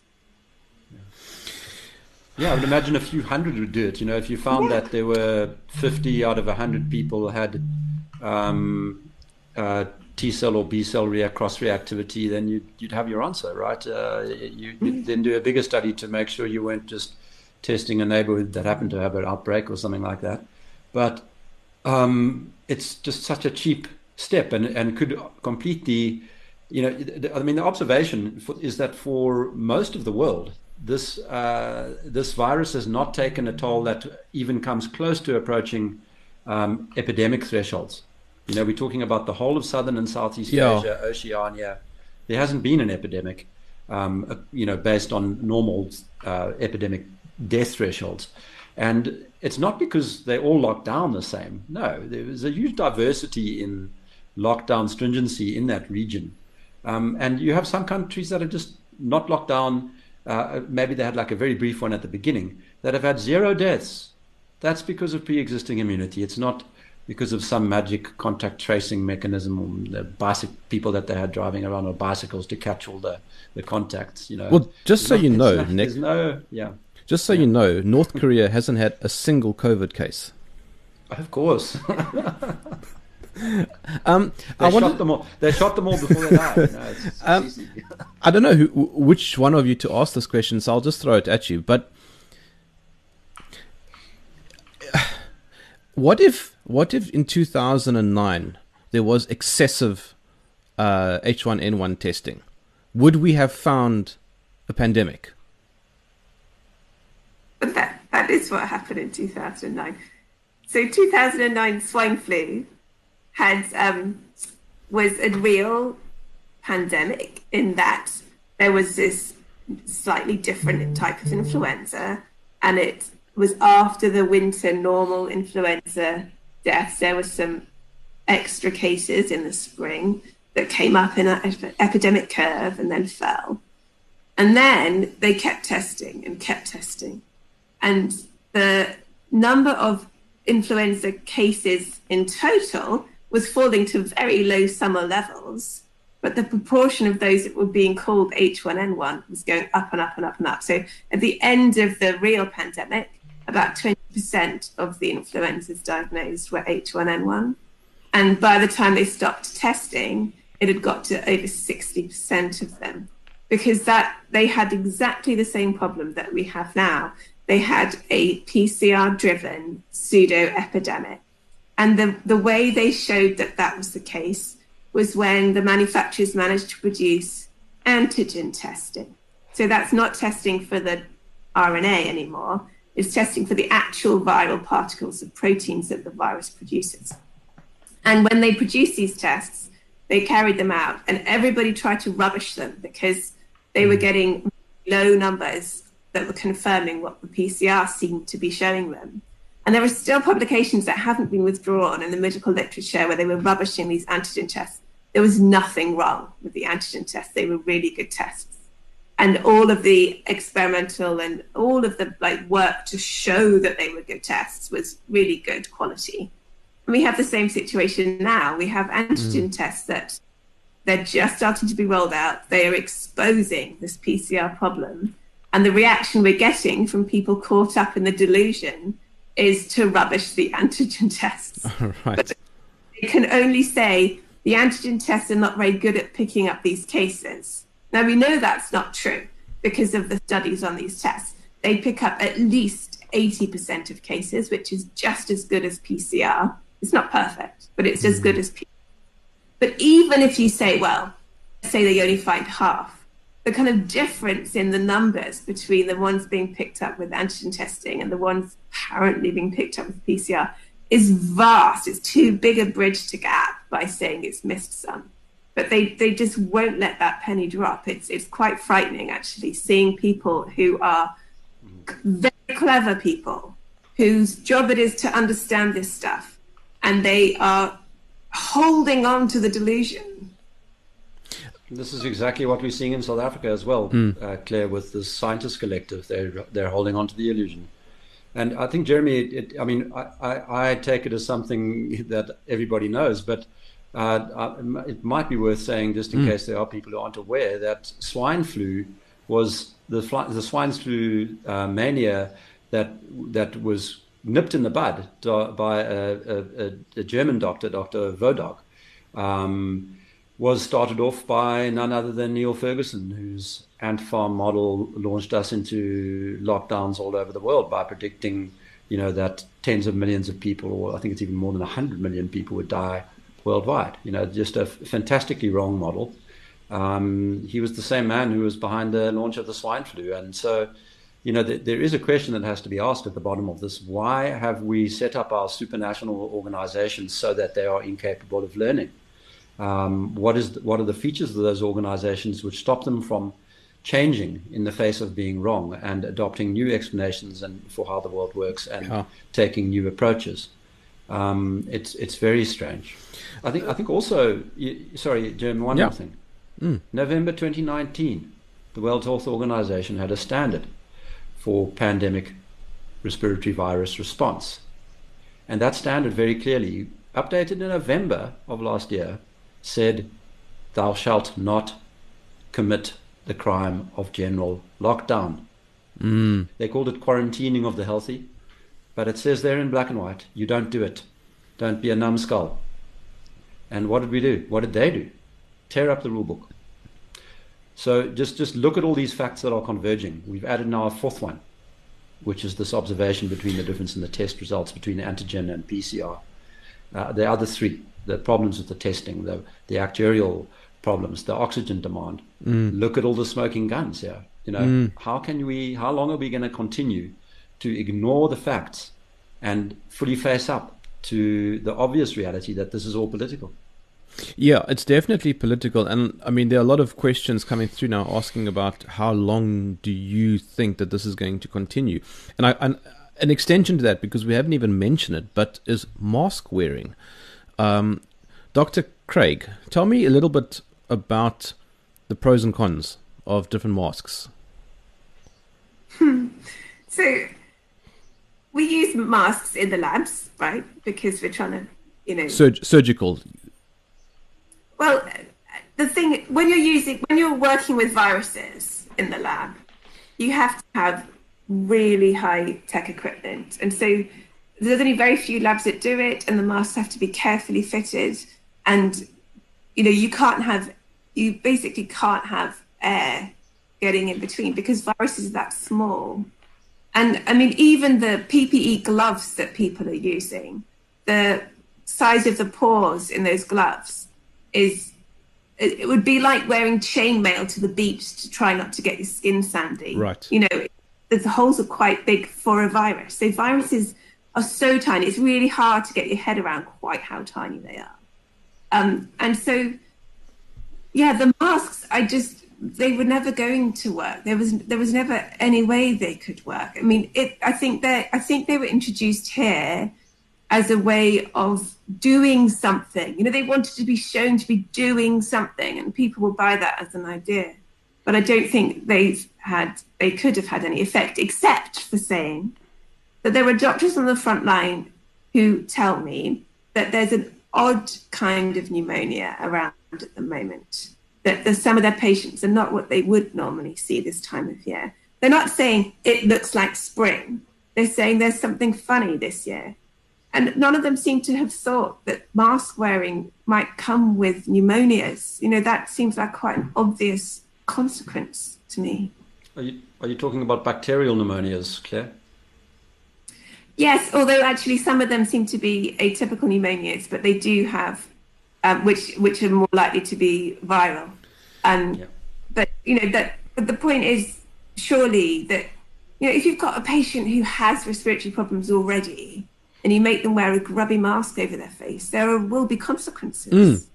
Yeah, I would imagine a few hundred would do it. You know, if you found yeah. that there were 50 out of 100 people had um, uh, T cell or B cell cross reactivity, then you'd, you'd have your answer, right? Uh, you, would mm. then do a bigger study to make sure you weren't just testing a neighborhood that happened to have an outbreak or something like that. But um, it's just such a cheap step and, and could completely, you know, I mean, the observation is that for most of the world, this uh, this virus has not taken a toll that even comes close to approaching um, epidemic thresholds. You know, we're talking about the whole of southern and southeast yeah. Asia, Oceania. There hasn't been an epidemic, um, uh, you know, based on normal uh, epidemic death thresholds. And it's not because they all locked down the same. No, there was a huge diversity in lockdown stringency in that region. Um, and you have some countries that are just not locked down. Uh, maybe they had like a very brief one at the beginning that have had zero deaths. That's because of pre-existing immunity. It's not because of some magic contact tracing mechanism, or the bicycle people that they had driving around on bicycles to catch all the, the contacts. You know. Well, just so not, you know, not, Nick. There's no, yeah. Just so yeah. you know, North Korea hasn't had a single COVID case. Of course. <laughs> <laughs> um, they I shot them all. They shot them all before they died. You know, it's, <laughs> it's um, I don't know who, which one of you to ask this question, so I'll just throw it at you. But <sighs> what if, what if in 2009 there was excessive uh, H1N1 testing? Would we have found a pandemic? But that, that is what happened in 2009. So 2009 swine flu had um, was a real pandemic in that there was this slightly different type of influenza, and it was after the winter normal influenza deaths. There was some extra cases in the spring that came up in an epidemic curve and then fell. And then they kept testing and kept testing and the number of influenza cases in total was falling to very low summer levels, but the proportion of those that were being called H1N1 was going up and up and up and up. So at the end of the real pandemic, about 20% of the influenzas diagnosed were H1N1. And by the time they stopped testing, it had got to over 60% of them because that they had exactly the same problem that we have now they had a PCR driven pseudo epidemic. And the, the way they showed that that was the case was when the manufacturers managed to produce antigen testing. So that's not testing for the RNA anymore, it's testing for the actual viral particles, the proteins that the virus produces. And when they produced these tests, they carried them out, and everybody tried to rubbish them because they were mm. getting low numbers that were confirming what the PCR seemed to be showing them. And there are still publications that haven't been withdrawn in the medical literature where they were rubbishing these antigen tests. There was nothing wrong with the antigen tests. They were really good tests. And all of the experimental and all of the like work to show that they were good tests was really good quality. And we have the same situation now. We have antigen mm. tests that they're just starting to be rolled out. They are exposing this PCR problem and the reaction we're getting from people caught up in the delusion is to rubbish the <laughs> antigen tests. <laughs> right. But they can only say the antigen tests are not very good at picking up these cases. Now, we know that's not true because of the studies on these tests. They pick up at least 80% of cases, which is just as good as PCR. It's not perfect, but it's as good mm. as PCR. But even if you say, well, say they only find half, the kind of difference in the numbers between the ones being picked up with antigen testing and the ones apparently being picked up with PCR is vast. It's too big a bridge to gap by saying it's missed some. But they, they just won't let that penny drop. It's it's quite frightening actually seeing people who are very clever people whose job it is to understand this stuff and they are holding on to the delusion this is exactly what we're seeing in South Africa as well, mm. uh, Claire, with the scientist collective. They're, they're holding on to the illusion. And I think, Jeremy, it, I mean, I, I, I, take it as something that everybody knows, but uh, it might be worth saying, just in mm. case there are people who aren't aware, that swine flu was the, the swine flu uh, mania that, that was nipped in the bud by a, a, a German doctor, Dr. Wodarg. Um, was started off by none other than Neil Ferguson, whose ant farm model launched us into lockdowns all over the world by predicting, you know, that tens of millions of people, or I think it's even more than 100 million people would die worldwide. You know, just a fantastically wrong model. Um, he was the same man who was behind the launch of the swine flu. And so, you know, th- there is a question that has to be asked at the bottom of this. Why have we set up our supranational organizations so that they are incapable of learning? Um, what is what are the features of those organizations which stop them from changing in the face of being wrong and adopting new explanations and for how the world works and taking new approaches? Um, it's it's very strange. I think I think also sorry, Jerm. One yeah. more thing. Mm. November 2019, the World Health Organization had a standard for pandemic respiratory virus response, and that standard very clearly updated in November of last year, said, Thou shalt not commit the crime of general lockdown. Mm. They called it quarantining of the healthy, but it says there in black and white, you don't do it. Don't be a numbskull. And what did we do? What did they do? Tear up the rule book. So just, just look at all these facts that are converging. We've added now a fourth one, which is this observation between the difference in the test results between antigen and PCR. Uh, the other three, the problems with the testing, the, the actuarial problems, the oxygen demand. Mm. Look at all the smoking guns here. You know, Mm. how can we, how long are we going to continue to ignore the facts and fully face up to the obvious reality that this is all political? Yeah, it's definitely political, and I mean there are a lot of questions coming through now asking about how long do you think that this is going to continue, and I and an extension to that because we haven't even mentioned it, but is mask wearing. Um, Dr. Craig, tell me a little bit about the pros and cons of different masks. Hmm. So we use masks in the labs, right? Because we're trying to, you know, Surg- surgical. Well, the thing when you're using when you're working with viruses in the lab, you have to have really high tech equipment, and so there's only very few labs that do it, and the masks have to be carefully fitted, and you know you can't have you basically can't have air getting in between because viruses are that small. And I mean, even the PPE gloves that people are using, the size of the pores in those gloves is it, it would be like wearing chainmail to the beach to try not to get your skin sandy. Right. You know, the holes are quite big for a virus. So viruses are so tiny. It's really hard to get your head around quite how tiny they are. Um, and so, yeah, the masks. I just they were never going to work. There was there was never any way they could work. I mean, it. I think they I think they were introduced here as a way of doing something. You know, they wanted to be shown to be doing something, and people will buy that as an idea. But I don't think they've had, they could have had any effect, except for saying that there are doctors on the front line who tell me that there's an odd kind of pneumonia around at the moment. That the, some of their patients are not what they would normally see this time of year. They're not saying it looks like spring. They're saying there's something funny this year. And none of them seem to have thought that mask wearing might come with pneumonias. You know, that seems like quite an obvious consequence to me. Are you, are you talking about bacterial pneumonias, Claire? Yes, although actually some of them seem to be atypical pneumonias, but they do have, um, which which are more likely to be viral. Um, Yeah. But you know that. But the point is, surely that you know if you've got a patient who has respiratory problems already, and you make them wear a grubby mask over their face, there are, will be consequences.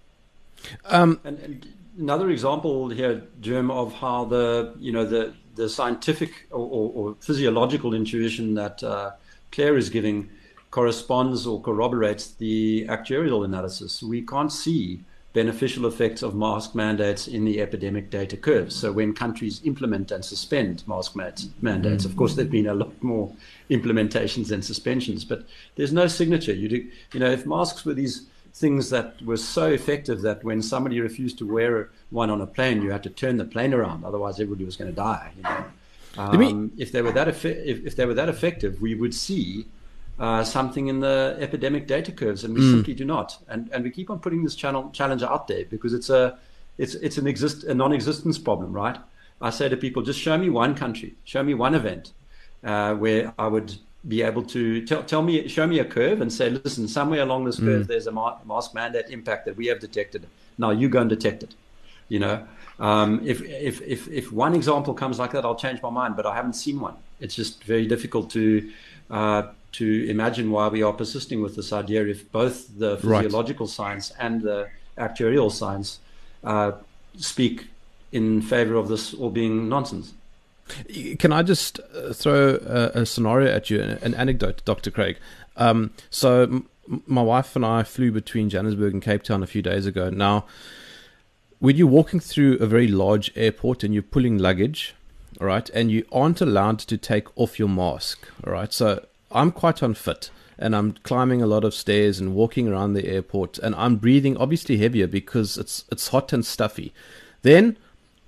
Um, And, and another example here, Jerm, of how the you know the the scientific or, or, or physiological intuition that uh, Claire is giving corresponds or corroborates the actuarial analysis. We can't see beneficial effects of mask mandates in the epidemic data curves. So when countries implement and suspend mask mandates, of course, there've been a lot more implementations than suspensions, but there's no signature. You do, you know, if masks were these things that were so effective that when somebody refused to wear one on a plane, you had to turn the plane around, otherwise everybody was going to die. You know? Um, if they were that effe- if, if they were that effective, we would see uh, something in the epidemic data curves, and we simply do not. And and we keep on putting this channel challenge out there because it's a it's it's an exist a non-existence problem, right? I say to people, just show me one country, show me one event uh, where I would be able to tell tell me show me a curve and say, listen, somewhere along this curve, there's a ma- mask mandate impact that we have detected. Now you go and detect it. You know, um, if, if, if, if one example comes like that, I'll change my mind, but I haven't seen one. It's just very difficult to, uh, to imagine why we are persisting with this idea if both the Right. physiological science and the actuarial science uh, speak in favor of this all being nonsense. Can I just uh, throw a, a scenario at you, an anecdote, Dr. Craig? Um, so, m- my wife and I flew between Johannesburg and Cape Town a few days ago. Now, when you're walking through a very large airport and you're pulling luggage, all right, and you aren't allowed to take off your mask, all right. So, I'm quite unfit, and I'm climbing a lot of stairs and walking around the airport, and I'm breathing obviously heavier because it's it's hot and stuffy. Then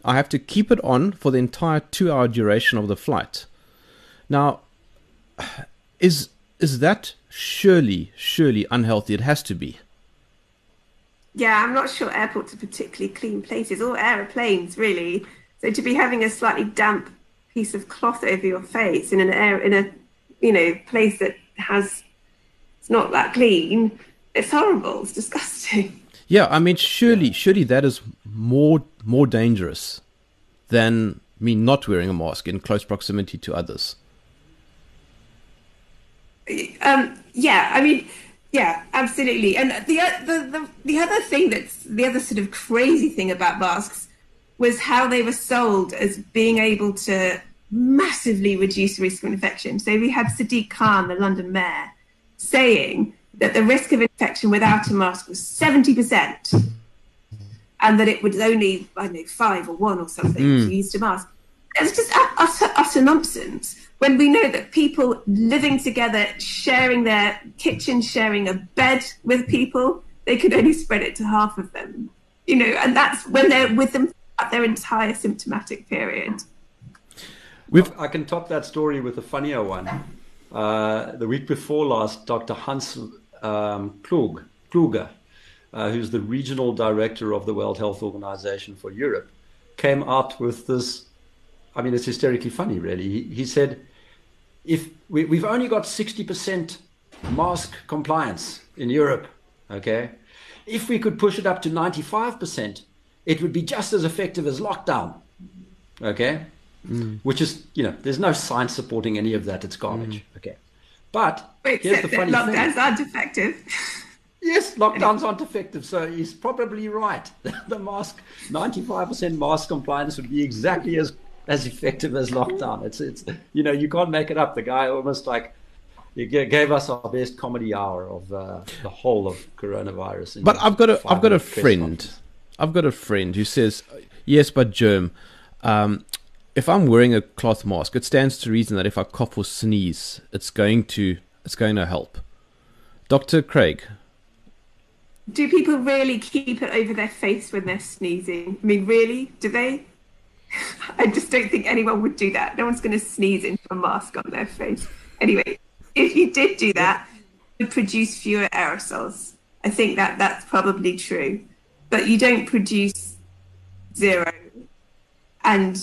I have to keep it on for the entire two-hour duration of the flight. Now, is is that surely surely unhealthy? It has to be. Yeah, I'm not sure airports are particularly clean places or aeroplanes really. So to be having a slightly damp piece of cloth over your face in an air in a you know place that has it's not that clean, it's horrible. It's disgusting. <laughs> Yeah, I mean, surely, surely that is more more dangerous than me not wearing a mask in close proximity to others. Um, yeah, I mean, yeah, absolutely. And the, the the the other thing that's the other sort of crazy thing about masks was how they were sold as being able to massively reduce risk of infection. So we had Sadiq Khan, the London mayor, saying that the risk of infection without a mask was 70%, and that it was only, I don't know, five or one or something mm. if you used a mask. It's just utter, utter nonsense when we know that people living together, sharing their kitchen, sharing a bed with people, they could only spread it to half of them. You know, and that's when they're with them at their entire symptomatic period. We've, I can top that story with a funnier one. Uh, the week before last, Dr. Hans um, Klug, Kluge, uh, who's the regional director of the World Health Organization for Europe, came out with this. I mean, it's hysterically funny, really. He, he said, if we, we've only got 60% mask compliance in Europe, okay, if we could push it up to 95%, it would be just as effective as lockdown, okay? Mm. Which is, you know, there's no science supporting any of that. It's garbage, mm. okay? But Wait, here's the funny lockdowns thing. aren't effective. <laughs> Yes, lockdowns aren't effective. So he's probably right. <laughs> the mask, 95% mask compliance would be exactly as as effective as lockdown. It's it's you know you can't make it up. The guy almost like he gave us our best comedy hour of uh, the whole of coronavirus. But I've got a I've got a friend. I've got a friend who says yes, but Jerm. Um, if I'm wearing a cloth mask, it stands to reason that if I cough or sneeze, it's going to it's going to help. Dr. Craig. Do people really keep it over their face when they're sneezing? I mean, really? Do they? <laughs> I just don't think anyone would do that. No one's going to sneeze into a mask on their face. Anyway, if you did do that, you produce fewer aerosols. I think that that's probably true. But you don't produce zero. And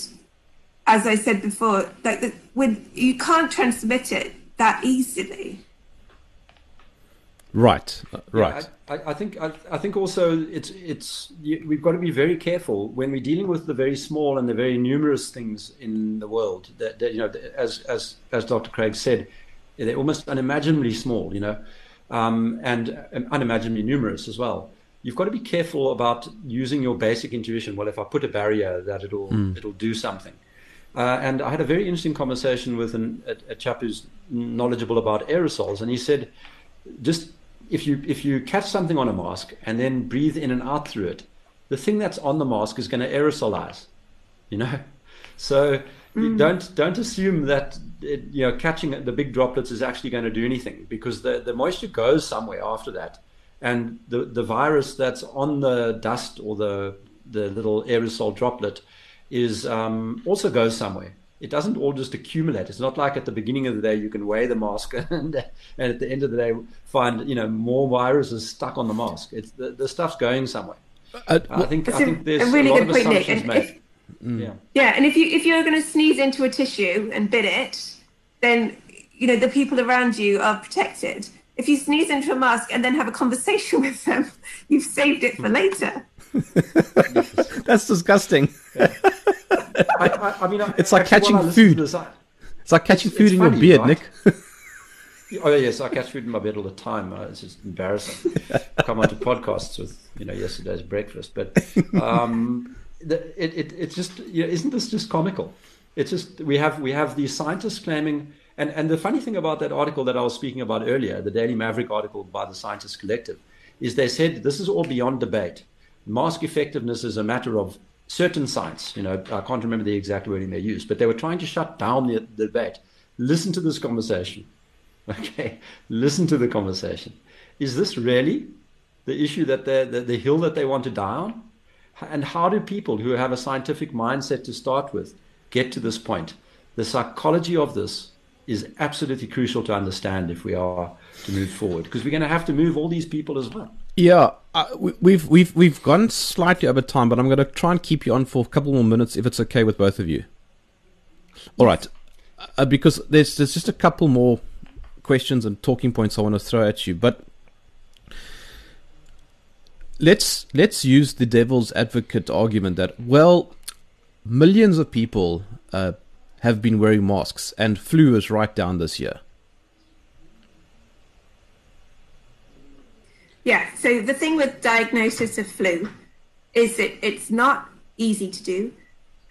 as I said before, like the, when you can't transmit it that easily. Right, uh, right. Yeah, I, I, think I, I, think also it's it's we've got to be very careful when we're dealing with the very small and the very numerous things in the world. That, that you know, as as as Dr. Craig said, they're almost unimaginably small. You know, um, and unimaginably numerous as well. You've got to be careful about using your basic intuition. Well, if I put a barrier, that it'll mm. it'll do something. Uh, and I had a very interesting conversation with an, a, a, chap who's knowledgeable about aerosols, and he said, just if you if you catch something on a mask and then breathe in and out through it, the thing that's on the mask is going to aerosolize, you know. <laughs> So mm. don't don't assume that it, you know catching the big droplets is actually going to do anything because the the moisture goes somewhere after that, and the the virus that's on the dust or the the little aerosol droplet is um, also goes somewhere. It doesn't all just accumulate. It's not like at the beginning of the day you can weigh the mask <laughs> and, and at the end of the day find you know more viruses stuck on the mask. It's the, the stuff's going somewhere. Uh, I think I think there's a, really a lot good of point, assumptions made. If, mm. Yeah. Yeah, and if you if you're going to sneeze into a tissue and bit it, then you know the people around you are protected. If you sneeze into a mask and then have a conversation <laughs> with them, you've saved it for later. <laughs> That's disgusting. Yeah. I, I, I, mean, it's like catching food. This, it's like catching it's, food it's in funny, your beard, right? Nick. <laughs> oh yes, I catch food in my bed all the time. Uh, it's just embarrassing. <laughs> Come onto podcasts with you know yesterday's breakfast, but um, the, it, it it's just you know, isn't this just comical? It's just we have we have these scientists claiming. And, and the funny thing about that article that I was speaking about earlier, the Daily Maverick article by the Scientist Collective, is they said this is all beyond debate mask effectiveness is a matter of certain science. You know, I can't remember the exact wording they used, but they were trying to shut down the, the debate. Listen to this conversation. <laughs> Okay, listen to the conversation. Is this really the issue that the, the hill that they want to die on? And how do people who have a scientific mindset to start with get to this point? The psychology of this is absolutely crucial to understand if we are to move forward because we're going to have to move all these people as well. Yeah, uh, we've we've we've gone slightly over time, but I'm going to try and keep you on for a couple more minutes if it's okay with both of you. All right, uh, because there's there's just a couple more questions and talking points I want to throw at you, but let's let's use the devil's advocate argument that well, millions of people uh, have been wearing masks, and flu is right down this year. Yeah. So the thing with diagnosis of flu is that it's not easy to do,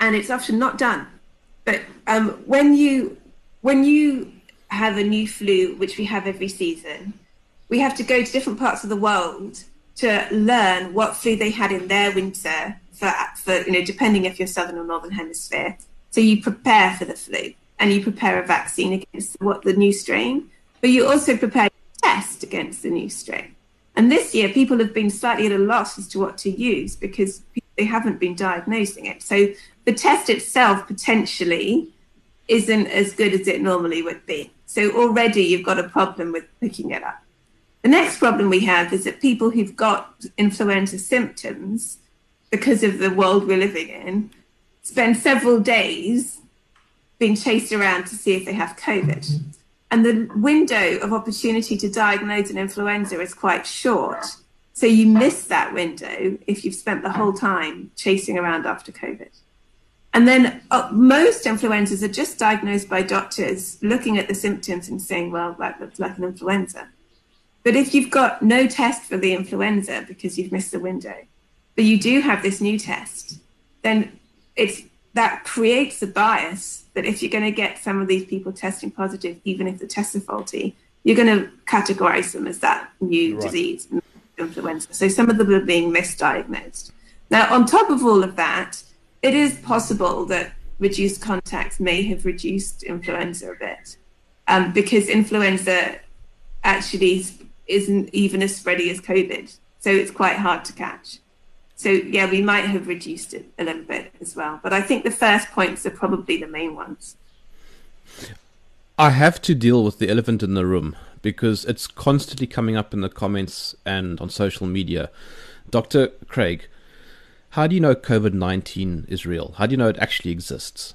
and it's often not done. But um, when you when you have a new flu, which we have every season, we have to go to different parts of the world to learn what flu they had in their winter for, for you know depending if you're southern or northern hemisphere. So you prepare for the flu and you prepare a vaccine against what the new strain, but you also prepare a test against the new strain. And this year, people have been slightly at a loss as to what to use because they haven't been diagnosing it. So the test itself potentially isn't as good as it normally would be. So already you've got a problem with picking it up. The next problem we have is that people who've got influenza symptoms because of the world we're living in spend several days being chased around to see if they have COVID. And the window of opportunity to diagnose an influenza is quite short. So you miss that window if you've spent the whole time chasing around after COVID. And then uh, most influenzas are just diagnosed by doctors looking at the symptoms and saying, well, that looks like an influenza. But if you've got no test for the influenza because you've missed the window, but you do have this new test, then it's that creates a bias that if you're going to get some of these people testing positive, even if the tests are faulty, you're going to categorize them as that new right. disease, influenza. So some of them are being misdiagnosed. Now, on top of all of that, it is possible that reduced contacts may have reduced influenza a bit um, because influenza actually isn't even as spready as COVID. So it's quite hard to catch. So yeah, we might have reduced it a little bit as well. But I think the first points are probably the main ones. I have to deal with the elephant in the room because it's constantly coming up in the comments and on social media. Dr. Craig, how do you know COVID 19 is real? How do you know it actually exists?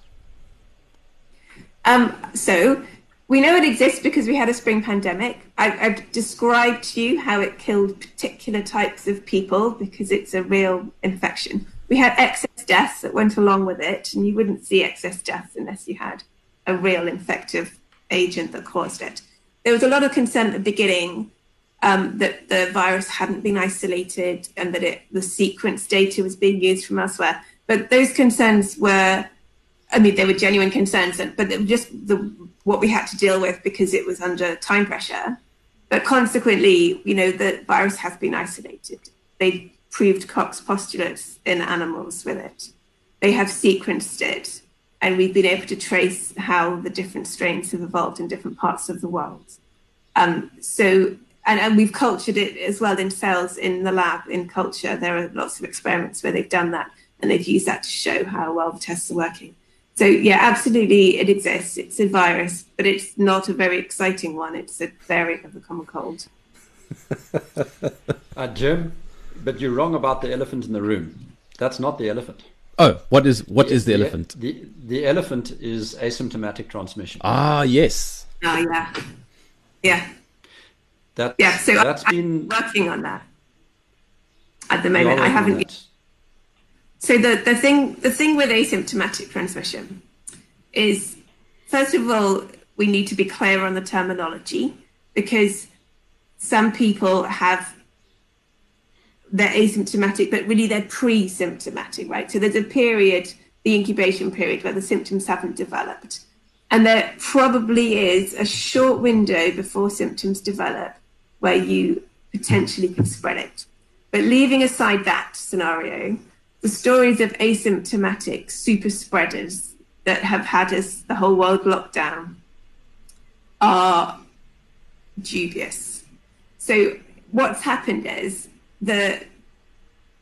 Um, so, we know it exists because we had a spring pandemic. I, have described to you how it killed particular types of people because it's a real infection. We had excess deaths that went along with it, and you wouldn't see excess deaths unless you had a real infective agent that caused it. There was a lot of concern at the beginning um, that the virus hadn't been isolated and that it, the sequence data was being used from elsewhere. But those concerns were, I mean, they were genuine concerns, but just the, what we had to deal with because it was under time pressure. But consequently, you know, the virus has been isolated. They proved Koch's postulates in animals with it. They have sequenced it, and we've been able to trace how the different strains have evolved in different parts of the world. Um, so and, and we've cultured it as well in cells in the lab in culture. There are lots of experiments where they've done that and they've used that to show how well the tests are working. So yeah, absolutely, it exists. It's a virus, but it's not a very exciting one. It's a variant of the common cold. <laughs> uh, Jerm, but you're wrong about the elephant in the room. That's not the elephant. Oh, what is what the, is the, the, elephant? The the elephant is asymptomatic transmission. Ah, yes. Oh yeah, yeah. That, yeah, so that's I'm been working on that at the moment. I haven't. So the, the thing the thing with asymptomatic transmission is first of all we need to be clear on the terminology because some people have they're asymptomatic, but really they're pre-symptomatic, right? So there's a period, the incubation period, where the symptoms haven't developed. And there probably is a short window before symptoms develop where you potentially can spread it. But leaving aside that scenario, the stories of asymptomatic super spreaders that have had us the whole world locked down are dubious. So what's happened is the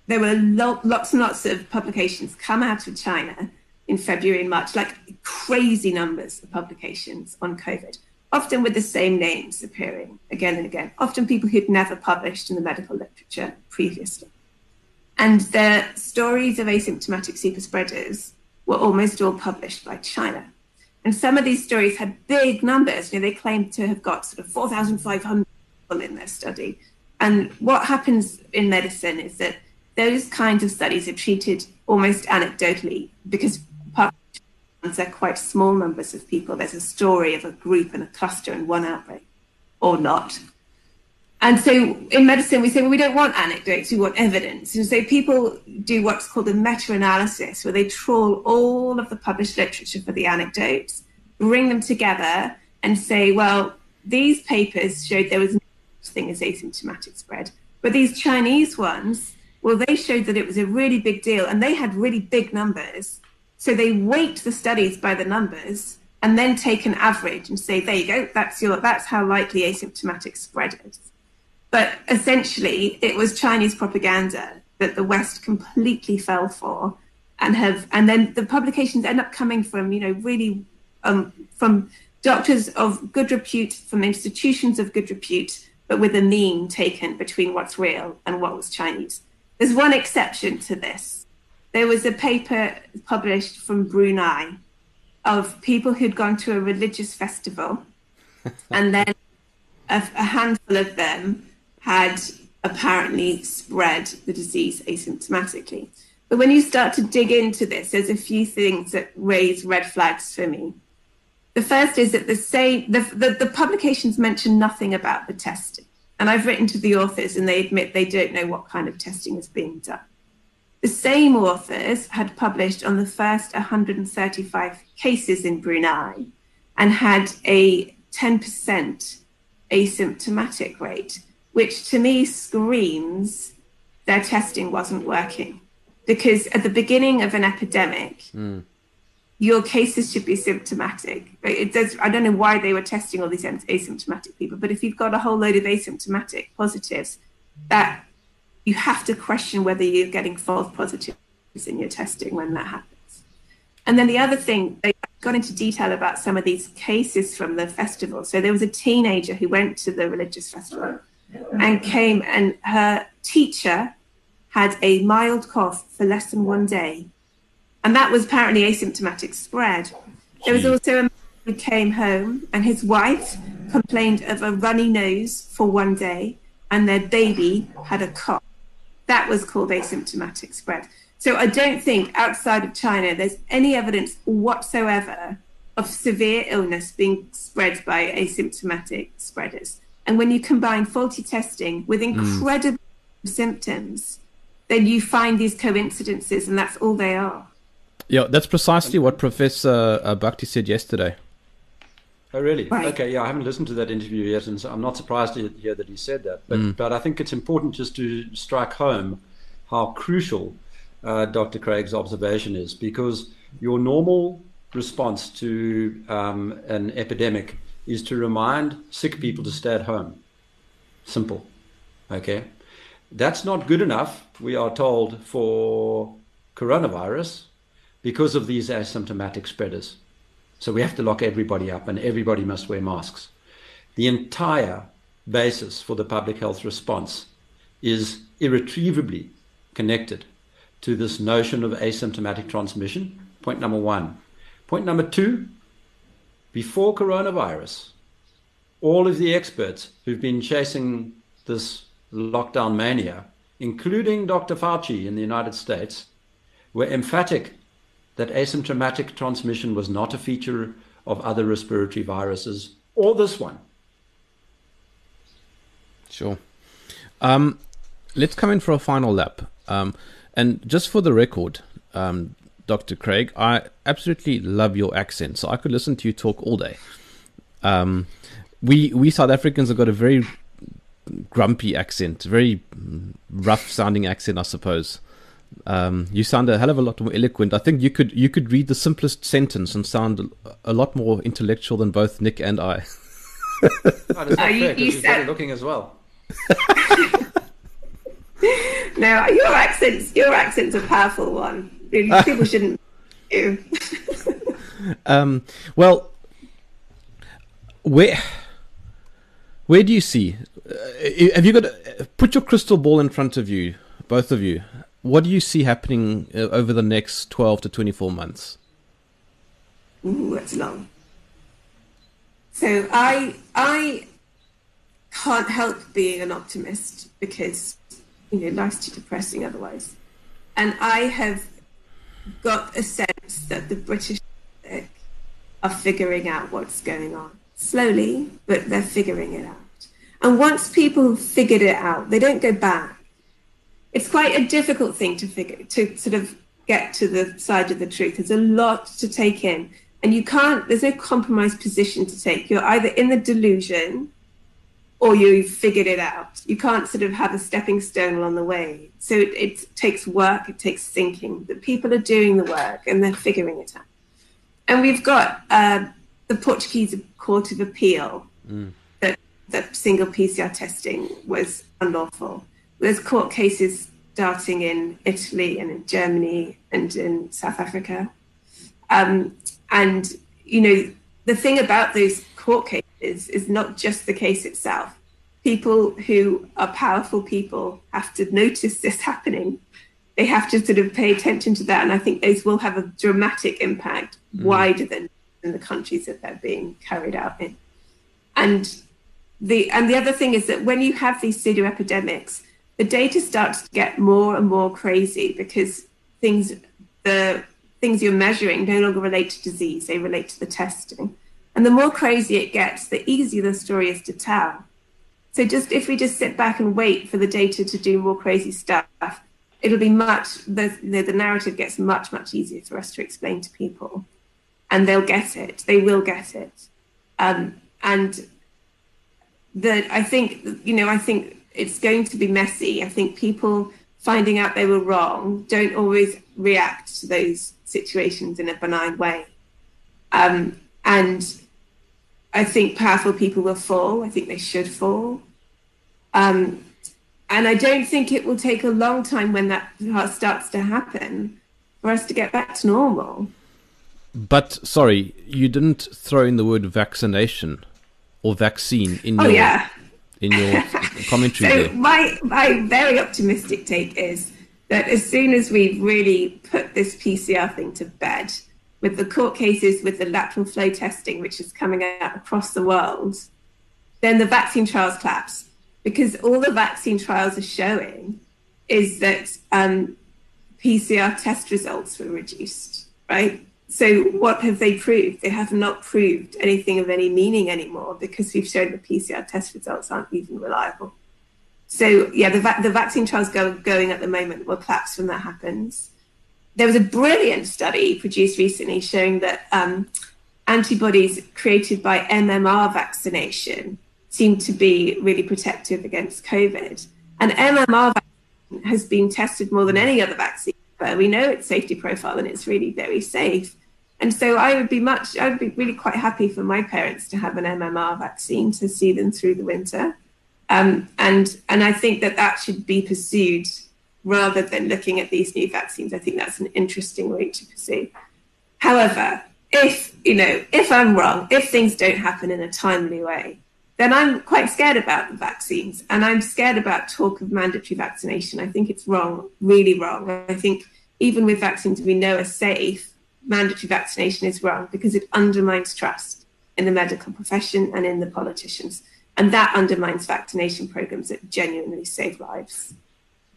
there were lo- lots and lots of publications come out of China in February and March, like crazy numbers of publications on COVID, often with the same names appearing again and again, often people who'd never published in the medical literature previously. And the stories of asymptomatic super spreaders were almost all published by China. And some of these stories had big numbers. You know, they claimed to have got sort of 4,500 people in their study. And what happens in medicine is that those kinds of studies are treated almost anecdotally because they're quite small numbers of people. There's a story of a group and a cluster and one outbreak, or not. And so in medicine, we say, well, we don't want anecdotes, we want evidence. And so people do what's called a meta analysis, where they trawl all of the published literature for the anecdotes, bring them together, and say, well, these papers showed there was no thing as asymptomatic spread. But these Chinese ones, well, they showed that it was a really big deal and they had really big numbers. So they weight the studies by the numbers and then take an average and say, there you go, that's your that's how likely asymptomatic spread is. But essentially it was Chinese propaganda that the West completely fell for and have and then the publications end up coming from, you know, really um, from doctors of good repute, from institutions of good repute, but with a mean taken between what's real and what was Chinese. There's one exception to this. There was a paper published from Brunei of people who'd gone to a religious festival, <laughs> and then a, a handful of them had apparently spread the disease asymptomatically. But when you start to dig into this, there's a few things that raise red flags for me. The first is that the same the, the, the publications mention nothing about the testing. And I've written to the authors and they admit they don't know what kind of testing is being done. The same authors had published on the first 135 cases in Brunei and had a 10% asymptomatic rate, which to me screams their testing wasn't working. Because at the beginning of an epidemic, mm your cases should be symptomatic. It does, I don't know why they were testing all these asymptomatic people, but if you've got a whole load of asymptomatic positives, that you have to question whether you're getting false positives in your testing when that happens. And then the other thing, they got into detail about some of these cases from the festival. So there was a teenager who went to the religious festival and came, and her teacher had a mild cough for less than one day and that was apparently asymptomatic spread. There was also a man who came home and his wife complained of a runny nose for one day and their baby had a cough. That was called asymptomatic spread. So I don't think outside of China there's any evidence whatsoever of severe illness being spread by asymptomatic spreaders. And when you combine faulty testing with hmm. incredible mm. symptoms, then you find these coincidences, and that's all they are. Yeah, that's precisely what Professor uh, Bhakdi said yesterday. Oh, really? Right. Okay, yeah, I haven't listened to that interview yet, and so I'm not surprised to hear that he said that. But, mm. but I think it's important just to strike home how crucial uh, Dr. Craig's observation is, because your normal response to um, an epidemic is to remind sick people to stay at home. Simple. Okay? That's not good enough, we are told, for coronavirus because of these asymptomatic spreaders. So we have to lock everybody up and everybody must wear masks. The entire basis for the public health response is irretrievably connected to this notion of asymptomatic transmission. Point number one. Point number two before coronavirus, all of the experts who've been chasing this lockdown mania, including Dr. Fauci in the United States, were emphatic that asymptomatic transmission was not a feature of other respiratory viruses or this one. Sure. Um, let's come in for a final lap. Um, and just for the record, um, Dr. Craig, I absolutely love your accent, so I could listen to you talk all day. Um, we we South Africans have got a very grumpy accent, very rough sounding accent, I suppose. Um, you sound a hell of a lot more eloquent. I think you could you could read the simplest sentence and sound a lot more intellectual than both Nick and I. Oh, that's not you- fair, 'cause you she's said- looking as well. <laughs> No, your accents, your accent's a powerful one. Really, <laughs> People shouldn't. Um, well, where where do you see? Uh, have you got put your crystal ball in front of you, both of you? What do you see happening uh, over the next twelve to twenty four months? Ooh, that's long. So I I can't help being an optimist because you know life's too depressing otherwise, and I have got a sense that the British are figuring out what's going on slowly, but they're figuring it out. And once people have figured it out, they don't go back. It's quite a difficult thing to figure to sort of get to the side of the truth. There's a lot to take in, and you can't. There's no compromise position to take. You're either in the delusion or you've figured it out. You can't sort of have a stepping stone along the way. So it, it takes work, it takes thinking. The people are doing the work and they're figuring it out. And we've got uh, the Portuguese Court of Appeal that, that single PCR testing was unlawful. There's court cases starting in Italy and in Germany and in South Africa. Um, and, you know, the thing about those court cases is is not just the case itself. People who are powerful people have to notice this happening. They have to sort of pay attention to that. And I think those will have a dramatic impact mm-hmm. wider than in the countries that they're being carried out in. And the and the other thing is that when you have these pseudo epidemics, the data starts to get more and more crazy because things the things you're measuring no longer relate to disease, they relate to the testing. And the more crazy it gets, the easier the story is to tell. So just if we just sit back and wait for the data to do more crazy stuff, it'll be much the the, the narrative gets much, much easier for us to explain to people. And they'll get it. They will get it. Um, and that I think you know I think it's going to be messy. I think people finding out they were wrong don't always react to those situations in a benign way, um, and I think powerful people will fall. I think they should fall, um, and I don't think it will take a long time when that starts to happen for us to get back to normal. But sorry, you didn't throw in the word vaccination or vaccine in Oh your yeah. in your <laughs> commentary So there. my my very optimistic take is that as soon as we really put this PCR thing to bed, with the court cases with the lateral flow testing, which is coming out across the world, then the vaccine trials collapse because all the vaccine trials are showing is that um, PCR test results were reduced, right? So what have they proved? They have not proved anything of any meaning anymore because we've shown the PCR test results aren't even reliable. So yeah, the, va- the vaccine trials go, going at the moment will collapse when that happens. There was a brilliant study produced recently showing that um, antibodies created by MMR vaccination seem to be really protective against COVID. And MMR has been tested more than any other vaccine, but we know its safety profile and it's really very safe. And so I would be much, I would be really quite happy for my parents to have an MMR vaccine to see them through the winter. Um, and and I think that that should be pursued rather than looking at these new vaccines. I think that's an interesting route to pursue. However, if you know, if I'm wrong, if things don't happen in a timely way, then I'm quite scared about the vaccines, and I'm scared about talk of mandatory vaccination. I think it's wrong, really wrong. I think even with vaccines we know are safe, mandatory vaccination is wrong because it undermines trust in the medical profession and in the politicians, and that undermines vaccination programs that genuinely save lives.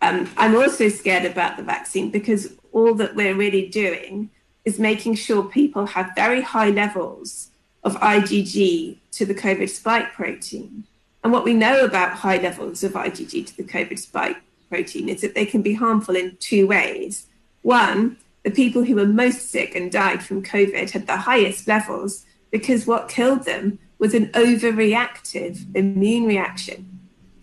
Um, I'm also scared about the vaccine because all that we're really doing is making sure people have very high levels of IgG to the COVID spike protein. And what we know about high levels of IgG to the COVID spike protein is that they can be harmful in two ways. One, the people who were most sick and died from COVID had the highest levels because what killed them was an overreactive immune reaction.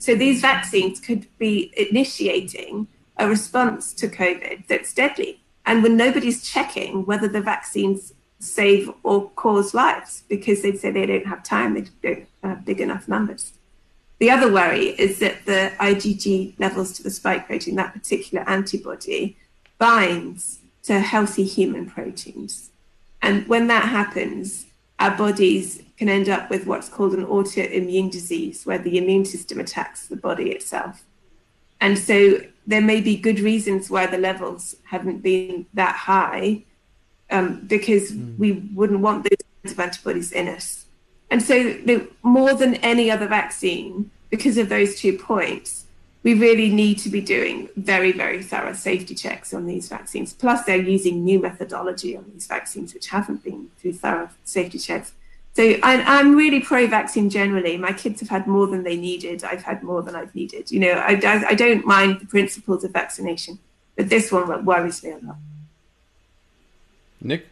So these vaccines could be initiating a response to COVID that's deadly. And when nobody's checking whether the vaccines save or cause lives because they say they don't have time, they don't have big enough numbers. The other worry is that the IgG levels to the spike protein, that particular antibody, binds to healthy human proteins. And when that happens, our bodies can end up with what's called an autoimmune disease, where the immune system attacks the body itself. And so there may be good reasons why the levels haven't been that high, um, because mm. we wouldn't want those kinds of antibodies in us. And so, more than any other vaccine, because of those two points, we really need to be doing very, very thorough safety checks on these vaccines. Plus, they're using new methodology on these vaccines, which haven't been through thorough safety checks. So I, am really pro-vaccine generally. My kids have had more than they needed. I've had more than I've needed. You know, I, I, I don't mind the principles of vaccination, but this one worries me a lot. Nick?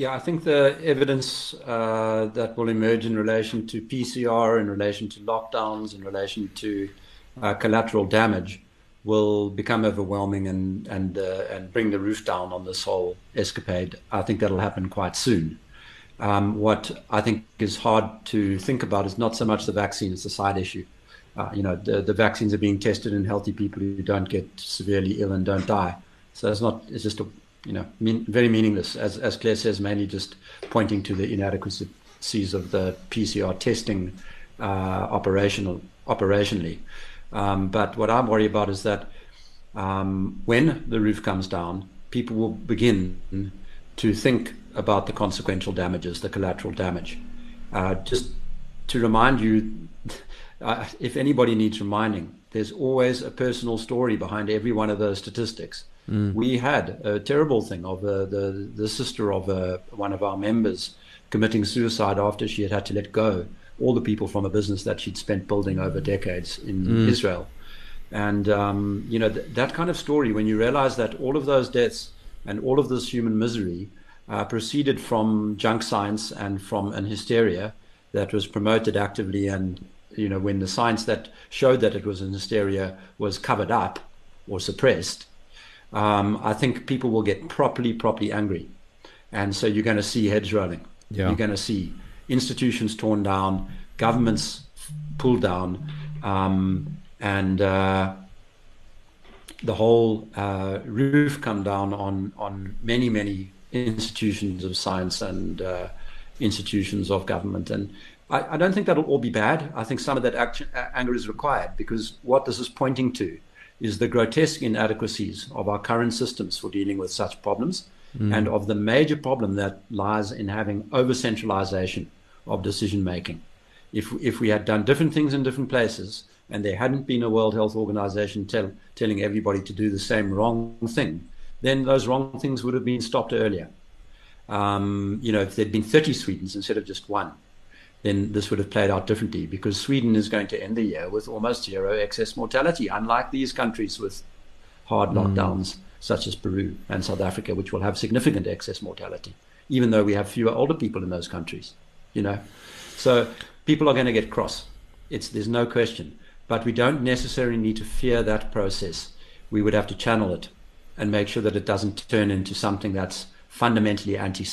Yeah, I think the evidence uh, that will emerge in relation to PCR, in relation to lockdowns, in relation to uh, collateral damage will become overwhelming and and uh, and bring the roof down on this whole escapade. I think that'll happen quite soon. Um, what I think is hard to think about is not so much the vaccine; it's the side issue. Uh, you know, the, the vaccines are being tested in healthy people who don't get severely ill and don't die. So it's not; it's just a you know mean, very meaningless. As as Clare says, mainly just pointing to the inadequacies of the PCR testing uh, operational operationally. Um, but what I'm worried about is that um, when the roof comes down, people will begin to think about the consequential damages, the collateral damage. Uh, just to remind you, uh, if anybody needs reminding, there's always a personal story behind every one of those statistics. Mm. We had a terrible thing of uh, the the sister of uh, one of our members committing suicide after she had had to let go all the people from a business that she'd spent building over decades in mm. Israel. And um, you know th- that kind of story, when you realize that all of those deaths and all of this human misery uh, proceeded from junk science and from an hysteria that was promoted actively and you know when the science that showed that it was an hysteria was covered up or suppressed um, i think people will get properly properly angry and so you're going to see heads rolling yeah. you're going to see institutions torn down governments pulled down um, and uh, the whole uh, roof come down on on many many institutions of science and uh, institutions of government. And I, I, don't think that'll all be bad. I think some of that action, anger is required because what this is pointing to is the grotesque inadequacies of our current systems for dealing with such problems mm. and of the major problem that lies in having over centralization of decision making. If, if we had done different things in different places and there hadn't been a World Health Organization tell, telling everybody to do the same wrong thing, then those wrong things would have been stopped earlier. Um, you know, if there'd been 30 Swedens instead of just one, then this would have played out differently because Sweden is going to end the year with almost zero excess mortality, unlike these countries with hard hmm. lockdowns mm. such as Peru and South Africa, which will have significant excess mortality, even though we have fewer older people in those countries, you know. So people are going to get cross. It's, there's no question. But we don't necessarily need to fear that process. We would have to channel it and make sure that it doesn't turn into something that's fundamentally anti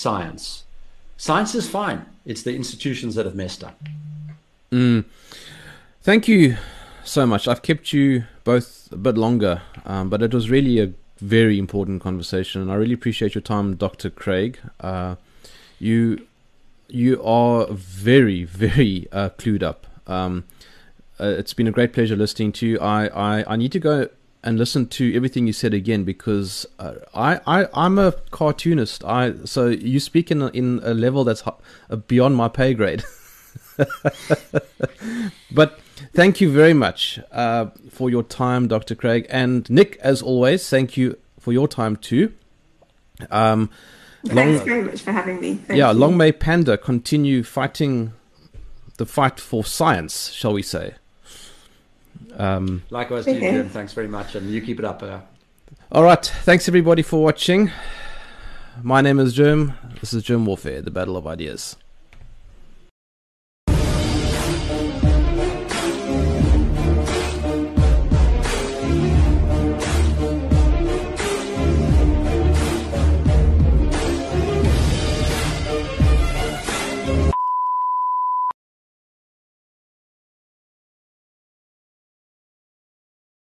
science. Is fine, it's the institutions that have messed up. Mm. Thank you so much. I've kept you both a bit longer, um, but it was really a very important conversation, and I really appreciate your time, Dr. Craig. Uh, you you are very very uh, clued up. Um, uh, it's been a great pleasure listening to you. I, I, I need to go and listen to everything you said again because uh, I, I I'm a cartoonist. I so you speak in a, in a level that's beyond my pay grade. <laughs> but thank you very much uh, for your time, Dr. Craig and Nick. As always, thank you for your time too. Um, Thanks long, very much for having me. Thank yeah, you. long may Panda continue fighting the fight for science, shall we say? Um, Likewise to you, Jerm. Thanks very much, and you keep it up. Uh... All right. Thanks everybody for watching. My name is Jerm. This is Jerm Warfare, the Battle of Ideas.